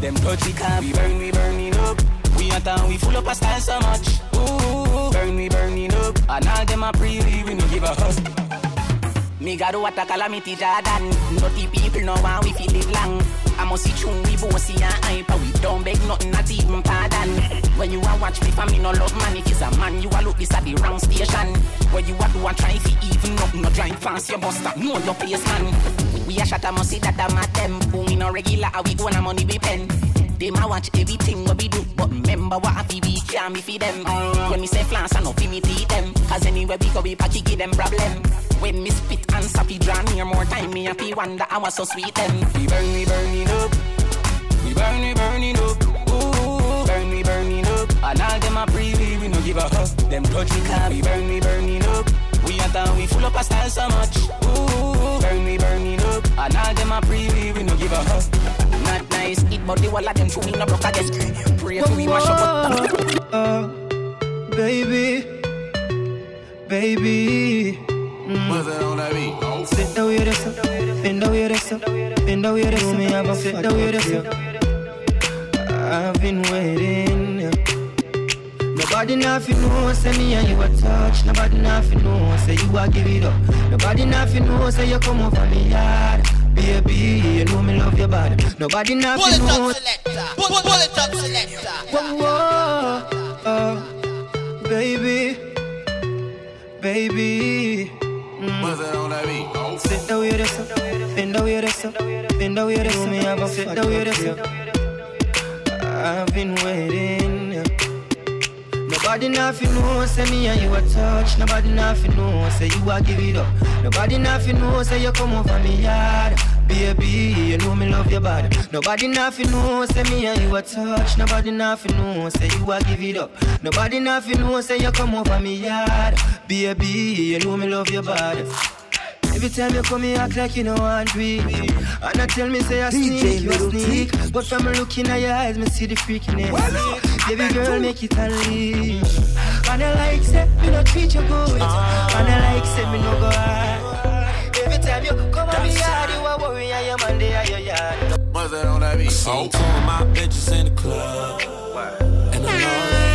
Them touch can we burn, we burning up. We a town, we full up a style so much. Ooh, burn, we burning up. And all them a pre we we no give a huff. Me got what a calamity Jordan. Dirty people know why we feel live long. I must see true, we bossy and hyper. We don't beg nothing, not even pardon. When you a watch me, for me no love man. If it's a man, you a look this at the wrong station. When you a do a try fi even up, no drive fast, you must. Know your place, man. We a shot, I must see that I'm a tempo. We no regular, we own a money we pen. Them a watch everything what we do, but remember what I feel we can't be for them. When me say flans, I know fi me teeth them. Cause anywhere we go, we packy give them problem. When me spit and sappy draw near more time, me a fi wonder I so sweet them. We burn, we burning up. We burn, we burning up. Ooh, burn, we burning up. And all them a pre we, no give a huff. Them touch we can't. We burn, we burning up. We a town, we full up a style so much. Ooh, burn, we burning up. And all them a pre we, we no give a huff. Not nice, it but the wall of them true, me no broke again. Pray for we mash up. Uh, baby, baby. Mm. Sit down with us, bend down with us, bend down with us. Me have a sit down with us. I've been waiting. Nobody nothing know, say me and you a touch. Nobody nothing know, say you a give it up. Nobody nothing know, say you come over me yard. Baby, you know me love your body. Nobody nothing Pull it up, selector. Pull, pull it up, selector. Whoa, whoa, uh, baby, baby. Mm. Sit down with us, bend down with us, bend down with us. Me have a sit down with us. I've been waiting. Nobody nothing know, say me and you a touch. Nobody nothing know, say you a give it up. Nobody nothing know, say you come over me yard. Baby, you know me love your body. Nobody nothing know, say me and you a touch. Nobody nothing know, say you a give it up. Nobody nothing know, say you come over me yard. Baby, you know me love your body. Every time you come here, act like you know want to be. And I tell me, say I DJ sneak, you a sneak. But from looking at your eyes, me see the freakiness. Baby girl, make it a unleash. And I like say, me no treat you good. And I like say, me no go hard. Every time you come on me yard, you a worry and your man there at your yard. What's that on that beat? Oh. Two of my bitches in the club. And I know they know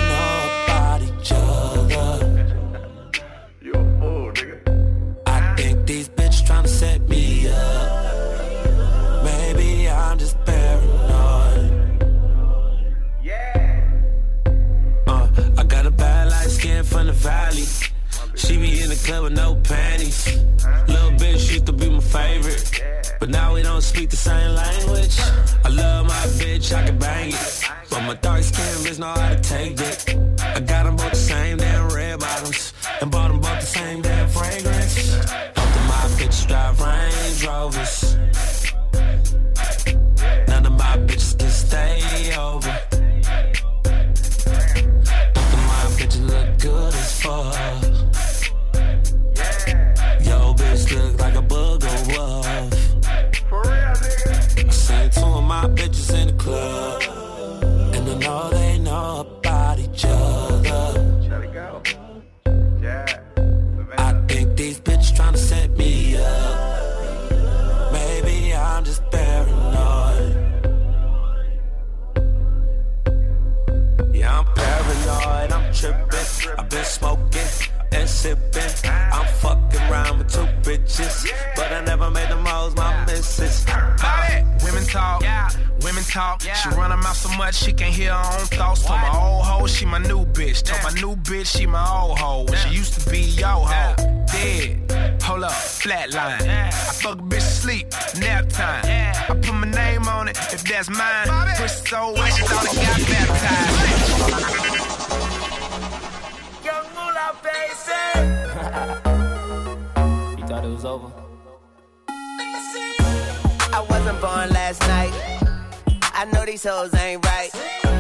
valley. She be in the club with no panties. Little bitch used to be my favorite. But now we don't speak the same language. I love my bitch, I can bang it. But my dark skin bitch know how to take it. I got them both the same damn red bottoms. And bought them my bitches in the club. And I know they know about each other. I think these bitches tryna set me up. Maybe I'm just paranoid. Yeah, I'm paranoid, I'm tripping. I've been smoking and sipping. I'm fucking around with two bitches. But I never made them hoes my missus. Bobby, women talk, yeah. women talk. She run her mouth so much she can't hear her own thoughts. Told my old hoe she my new bitch. Told my new bitch she my old hoe. She used to be yo hoe. Dead. Hold up, flatline. I fuck a bitch sleep, nap time. I put my name on it if that's mine. Push so wet she thought it got baptized. Was over? I wasn't born last night. I know these hoes ain't right.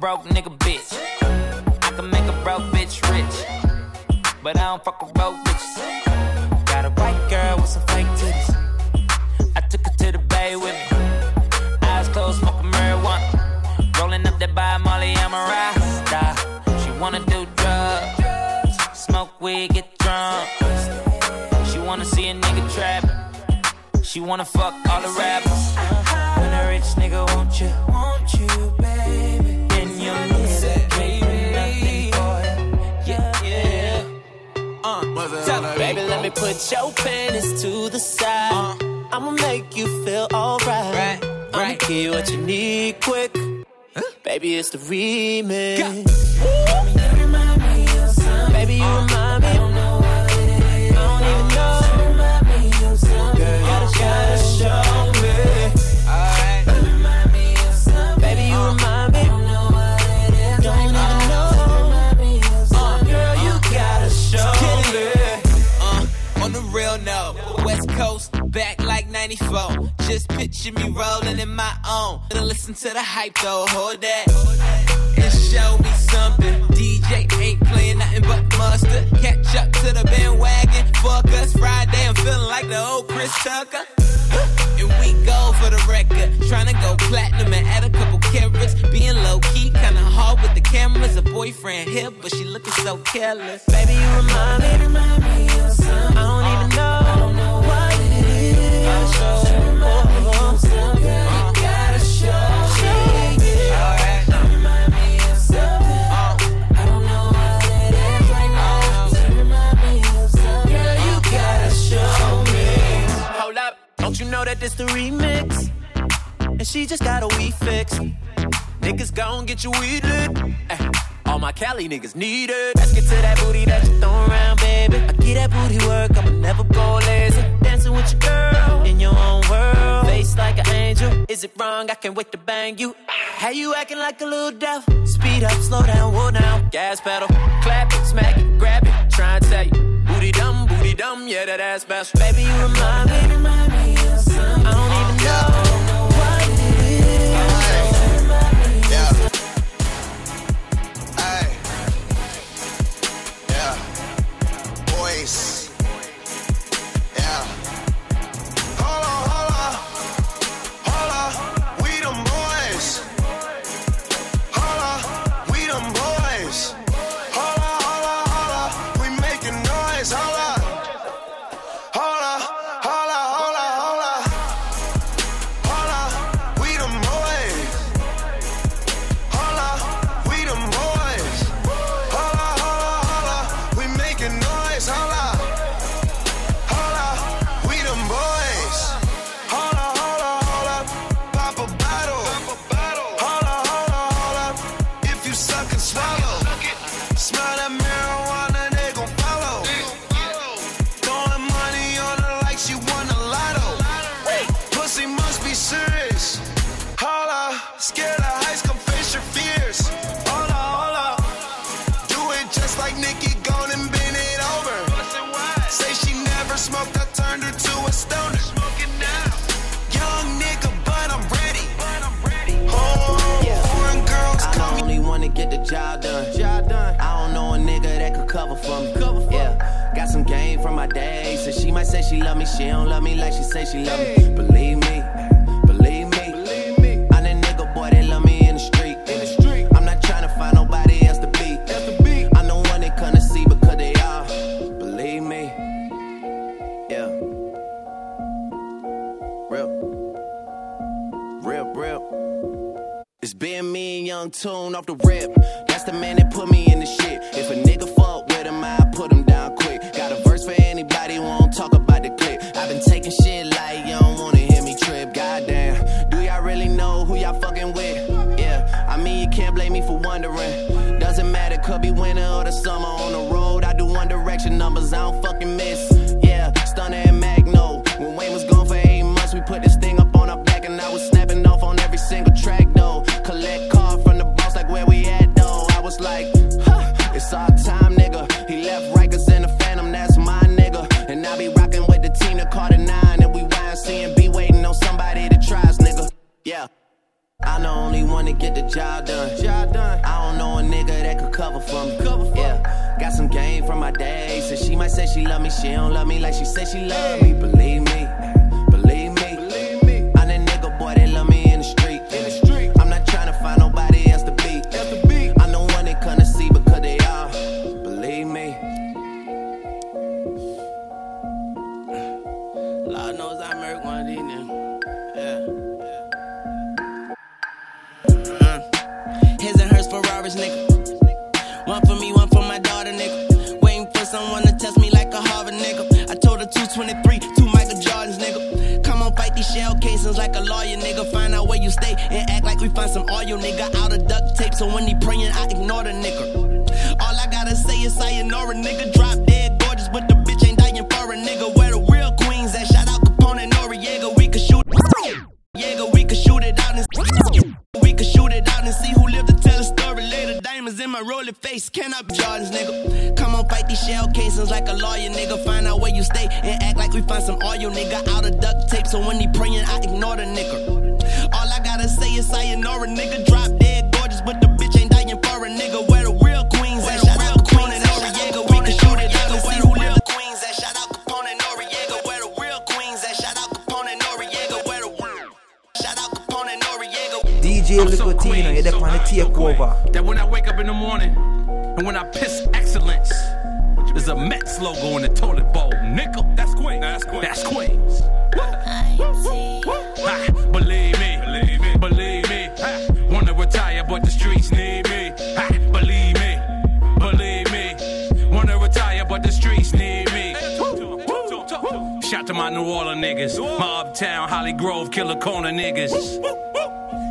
broke nigga bitch. I can make a broke bitch rich. But I don't fuck with broke bitches. Wanna do drugs, smoke weed, get drunk. She wanna see a nigga trap. She wanna fuck all the rappers. When a rich nigga want you, want you, baby. Then your nigga can't do nothing for you. Yeah, yeah. Uh, tell her, baby, let me put your panties to the side. I'ma make you feel alright. I'ma give you what you need quick. Baby, it's the remix. Baby, you remind me. I don't even know. Girl, you gotta, gotta show me. Baby, you remind me. Don't even know. Uh, girl, you gotta show me. Uh, on the real note, West Coast, back like 94. Just picture me rolling in my listen to the hype though, hold that. And show me something. DJ ain't playing nothing but mustard. Catch up to the bandwagon. Fuck us Friday, I'm feeling like the old Chris Tucker. And we go for the record. Trying to go platinum and add a couple carats. Being low key, kinda hard with the cameras. A boyfriend here, but she looking so careless. Baby, you remind me. remind me of something. I don't even know what it is. Gotta show. Gotta know that this the remix? And she just got a wee fix. Niggas gon' get you weed lit. Eh, Ay, all my Cali niggas need it. Let's get to that booty that you throw around, baby. I get that booty work, I'ma never go lazy. Dancing with your girl in your own world. Face like an angel. Is it wrong? I can't wait to bang you. How you acting like a little devil? Speed up, slow down, roll down. Gas pedal. Clap it, smack it, grab it. Try and tell. Booty dumb, booty dumb, yeah, that ass bounce. Baby, you remind me. She me, don't love me like she say she love me. Believe me, believe me. I'm that nigga boy that love me in the street. I'm not trying to find nobody else to be. I'm the one they couldn't see because they are. Believe me, yeah. Real, real, real. It's been me and Young Tune off the rip. That's the man that put casings like a lawyer, nigga. Find out where you stay and act like we find some oil, nigga. Out of duct tape, so when he praying, I ignore the nigga. All I gotta say is sayonara, nigga. Drop dead gorgeous, but the bitch ain't dying for a nigga. Where the real queens at? Shout out Capone and Noreaga. We could shoot. Diego, we could shoot it out and we could shoot it out and see who lived to tell a story later. Diamonds in my rolling face, can I be Jordans, nigga? Come on, fight these shell casings like a lawyer, nigga. Find out where you stay and act like we find some oil, nigga. Out of duct tape, so when he praying, I ignore the nigga. All I gotta say is sayonara, nigga. Drop dead gorgeous, but the bitch ain't dying for a nigga. Where the real queens at? Shout out Capone and Noreaga. We can shoot it out and see who lived queens at. Shout out Capone and Noreaga. Where the real queens at? Shout out Capone and Noreaga. Where the Shout out Capone and Noreaga. DJ Licotino, you're the on the takeover. That when I wake up in the morning and when I piss excellence, there's a Mets logo in the toilet bowl. Nickel, that's Queens. That's Queens. That's Queens. Ha, believe me, believe me, believe me. Ha, wanna retire, but the streets need me. Ha, believe me, believe me. Wanna retire, but the streets need me. Shout to my New Orleans niggas, my uptown Hollygrove killer corner niggas.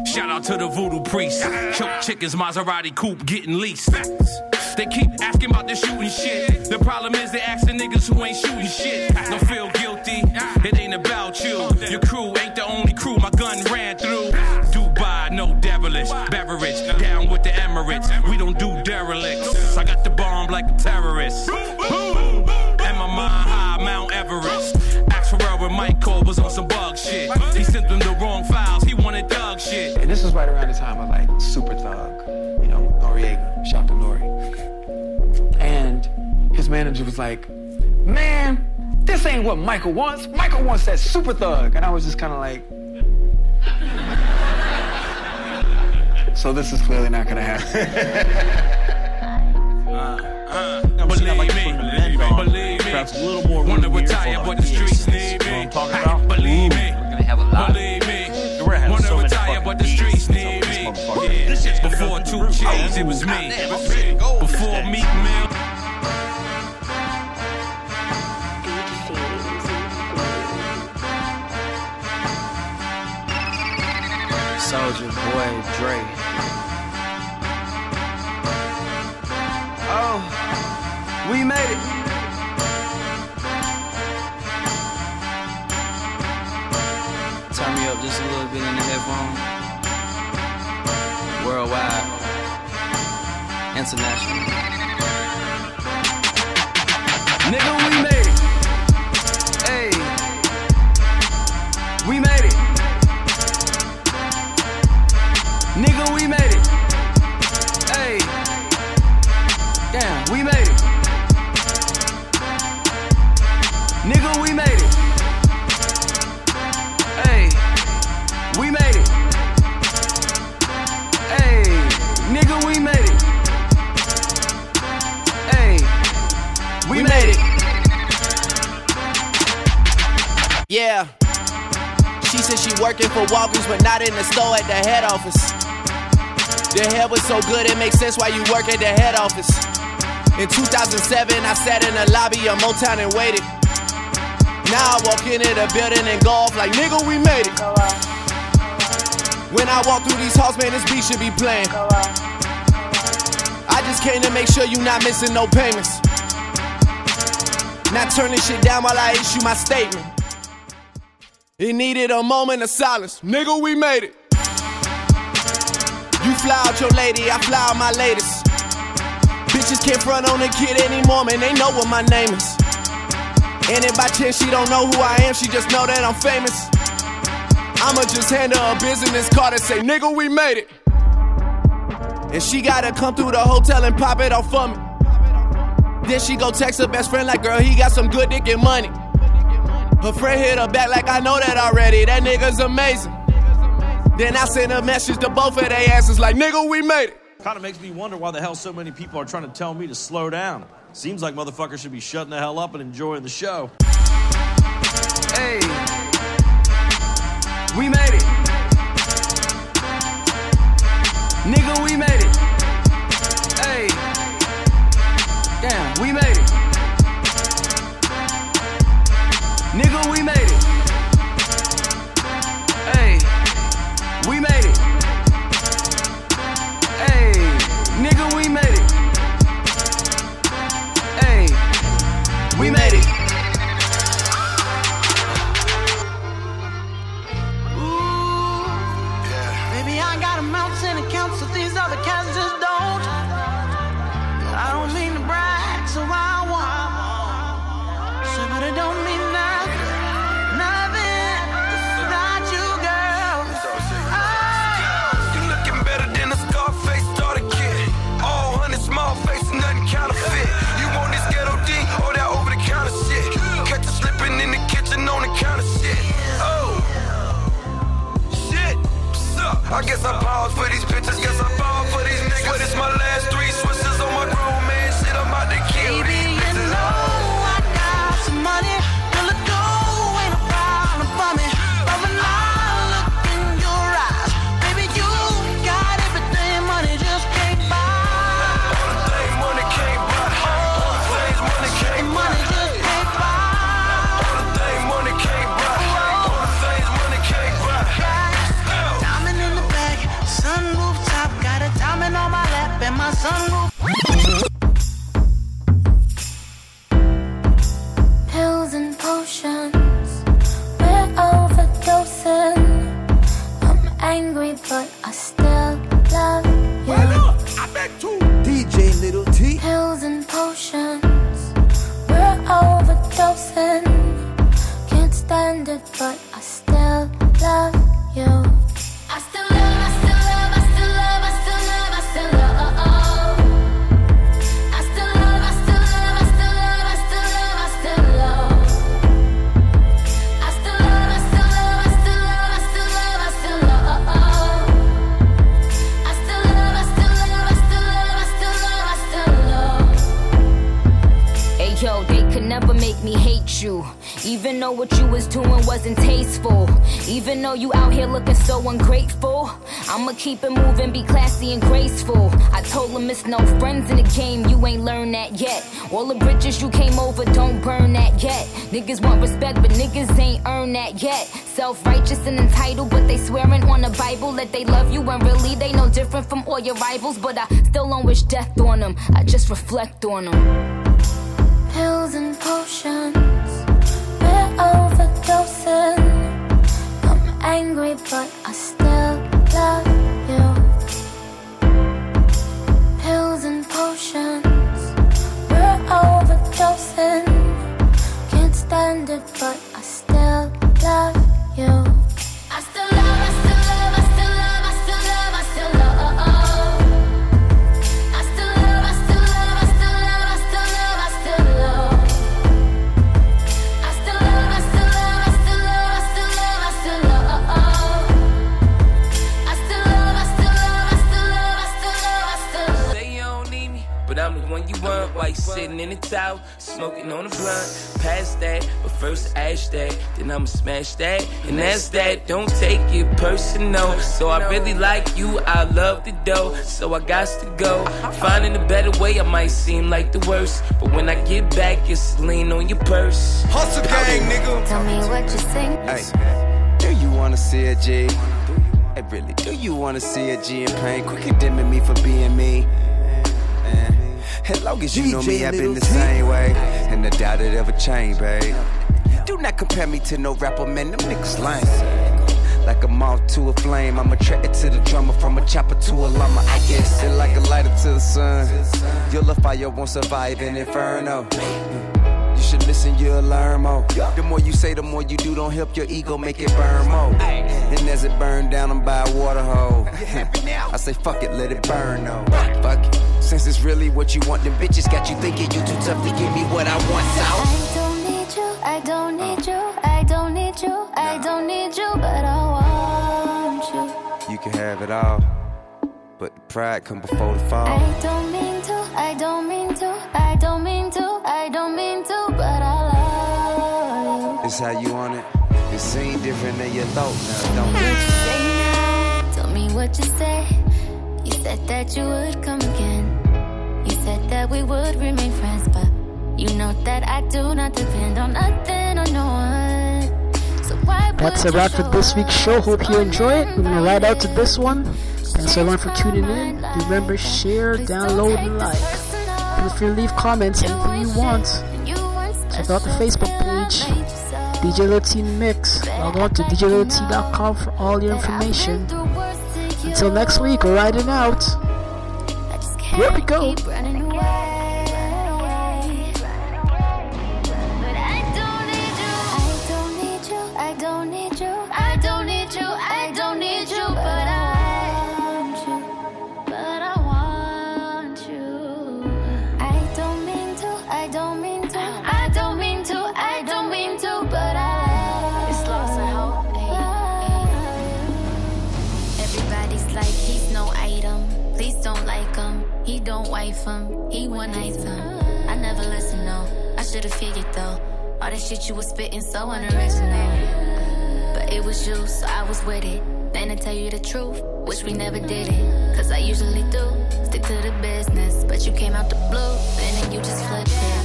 Shout out to the voodoo priest. Choke chickens, Maserati coupe getting leased. They keep asking about the shooting shit. The problem is they ask the niggas who ain't shooting shit. Don't feel guilty, it ain't about you. Your crew ain't the only crew my gun ran through. Dubai, no devilish. Beverage, down with the Emirates. We don't do derelicts. I got the bomb like a terrorist. And my mind high, Mount Everest. Ask Pharrell Mike Cole was on some bug shit. He sent them the wrong files, he wanted thug shit. And this was right around the time of like Super Thug, manager was like, man, this ain't what Michael wants. Michael wants that Super Thug. And I was just kind of like, so this is clearly not gonna happen. Uh, believe me, believe me. Perhaps a little more room Wanna here retire, but the streets need me. talking about? Believe me, We're gonna have a lot. believe me. We're gonna Wanna so many retire, fucking but the streets need me. motherfucker. Yeah. Before 2 Chainz, it was me. Before Meek Mill. Soulja Boy Dre. Oh, we made it. Turn me up just a little bit in the headphone. Worldwide, international. Nigga, we made for Walgreens, but not in the store at the head office. The head was so good, it makes sense why you work at the head office. In 2007, I sat in the lobby of Motown and waited. Now I walk into the building and go off like, nigga, we made it. When I walk through these halls, man, this beat should be playing. I just came to make sure you not missing no payments. Not turning shit down while I issue my statement. It needed a moment of silence. Nigga, we made it. You fly out your lady, I fly out my latest. Bitches can't front on a kid anymore, man. They know what my name is. And if by chance she don't know who I am, she just know that I'm famous. I'ma just hand her a business card and say, nigga, we made it. And she gotta come through the hotel and pop it off for me. Then she go text her best friend like, girl, he got some good dick and money. Her friend hit her back like, I know that already. That nigga's amazing. Then I send a message to both of their asses like, nigga, we made it. Kind of makes me wonder why the hell so many people are trying to tell me to slow down. Seems like motherfuckers should be shutting the hell up and enjoying the show. Hey, we made it. Up? I guess I pause for these sunroof. All your rivals. But I still don't wish death on them, I just reflect on them. In the towel, smoking on the blunt. Past that, but first ash that, then I'ma smash that. And that's that, don't take it personal. So I really like you, I love the dough. So I got to go. Finding a better way, I might seem like the worst. But when I get back, it's lean on your purse. Hustle gang, nigga. Tell me what you think. Hey, do you wanna see a G? Hey, really, do you wanna see a G in pain? Quit condemning me for being me. As long as you know me, I've been the same way. And I doubt it ever change, babe. Do not compare me to no rapper, man. Them niggas lame. Like a moth to a flame, I'm attracted to the drummer. From a chopper to a llama, I guess. It like a lighter to the sun. You'll a fire won't survive an inferno. You should listen, you'll learn more. The more you say, the more you do. Don't help your ego, make it burn more. And as it burn down, I'm by a water hole. I say, fuck it, let it burn though. Fuck it. Since it's really what you want, them bitches got you thinking you too tough to give me what I want. So. I don't need you, I don't need you, I don't need you, I don't need you, but I want you. You can have it all, but the pride come before the fall. I don't mean to, I don't mean to, I don't mean to, I don't mean to, but I love you. It's how you want it. It seems different than you thought now, don't What you it? say now? Tell me what you say. You said that you would come again. You said that we would remain friends, but you know that I do not depend on nothing or no one. So why That's a wrap for this week's show. Hope you enjoy it. We're gonna ride out to this one. Thanks everyone for tuning in. Remember, share, download, and like. Feel free to leave comments, anything you want. Check out the Facebook page, DJ Lil T Mix. Log on to DJLilT.com for all your information. Until next week, we're riding out. Here we go. Wife him. He one item. I never listen no. I should've figured though. All that shit you was spitting so unoriginal. But it was you, so I was with it. Then to tell you the truth, wish we never did it. Cause I usually do. Stick to the business. But you came out the blue, and then you just flipped it.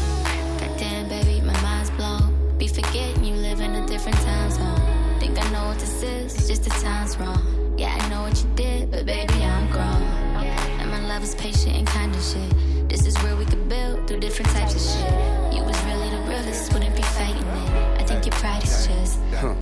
Goddamn, baby, my mind's blown. Be forgetting you live in a different time zone. Think I know what this is, it's just the time's wrong. Yeah, I know what you did, but baby, love is patient and kind of shit. This is where we could build through different types of shit. You was really the realest, wouldn't be fighting it. I think your pride is just. Huh.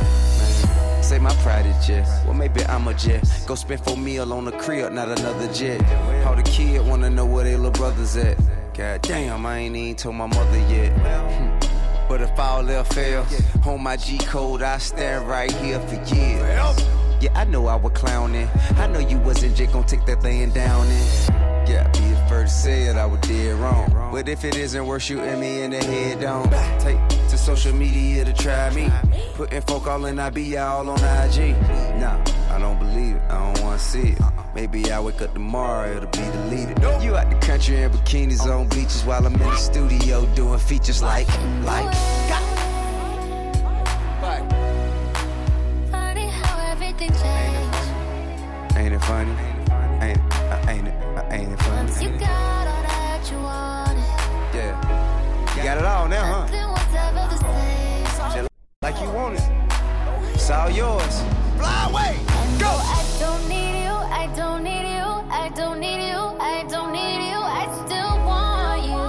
Say my pride is jet. Well, maybe I'm a jet. Go spend four meal on a crib, not another jet. How the kid wanna know where their little brothers at. God damn, I ain't even told my mother yet. Hmm. But if all else fail, on my G code, I stand right here for years. Yeah, I know I was clowning. I know you wasn't just gonna take that thing down and yeah, be the first to say it, I was dead wrong. But if it isn't worth shooting me in the head, don't take to social media to try me. Putting folk all in, I be all on IG. Nah, I don't believe it, I don't wanna see it. Maybe I wake up tomorrow, it'll be deleted. You out the country in bikinis on beaches while I'm in the studio doing features like, like. You got all that you wanted, Yeah. You got it all now, huh? nothing was ever the same. Just like you want it. It's all yours. Fly away, go. I don't need you. I don't need you. I don't need you. I don't need you. I still want you.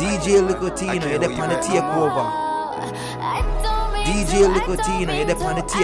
DJ Licotino, you're the on the takeover. DJ Licotino, you're the on the takeover.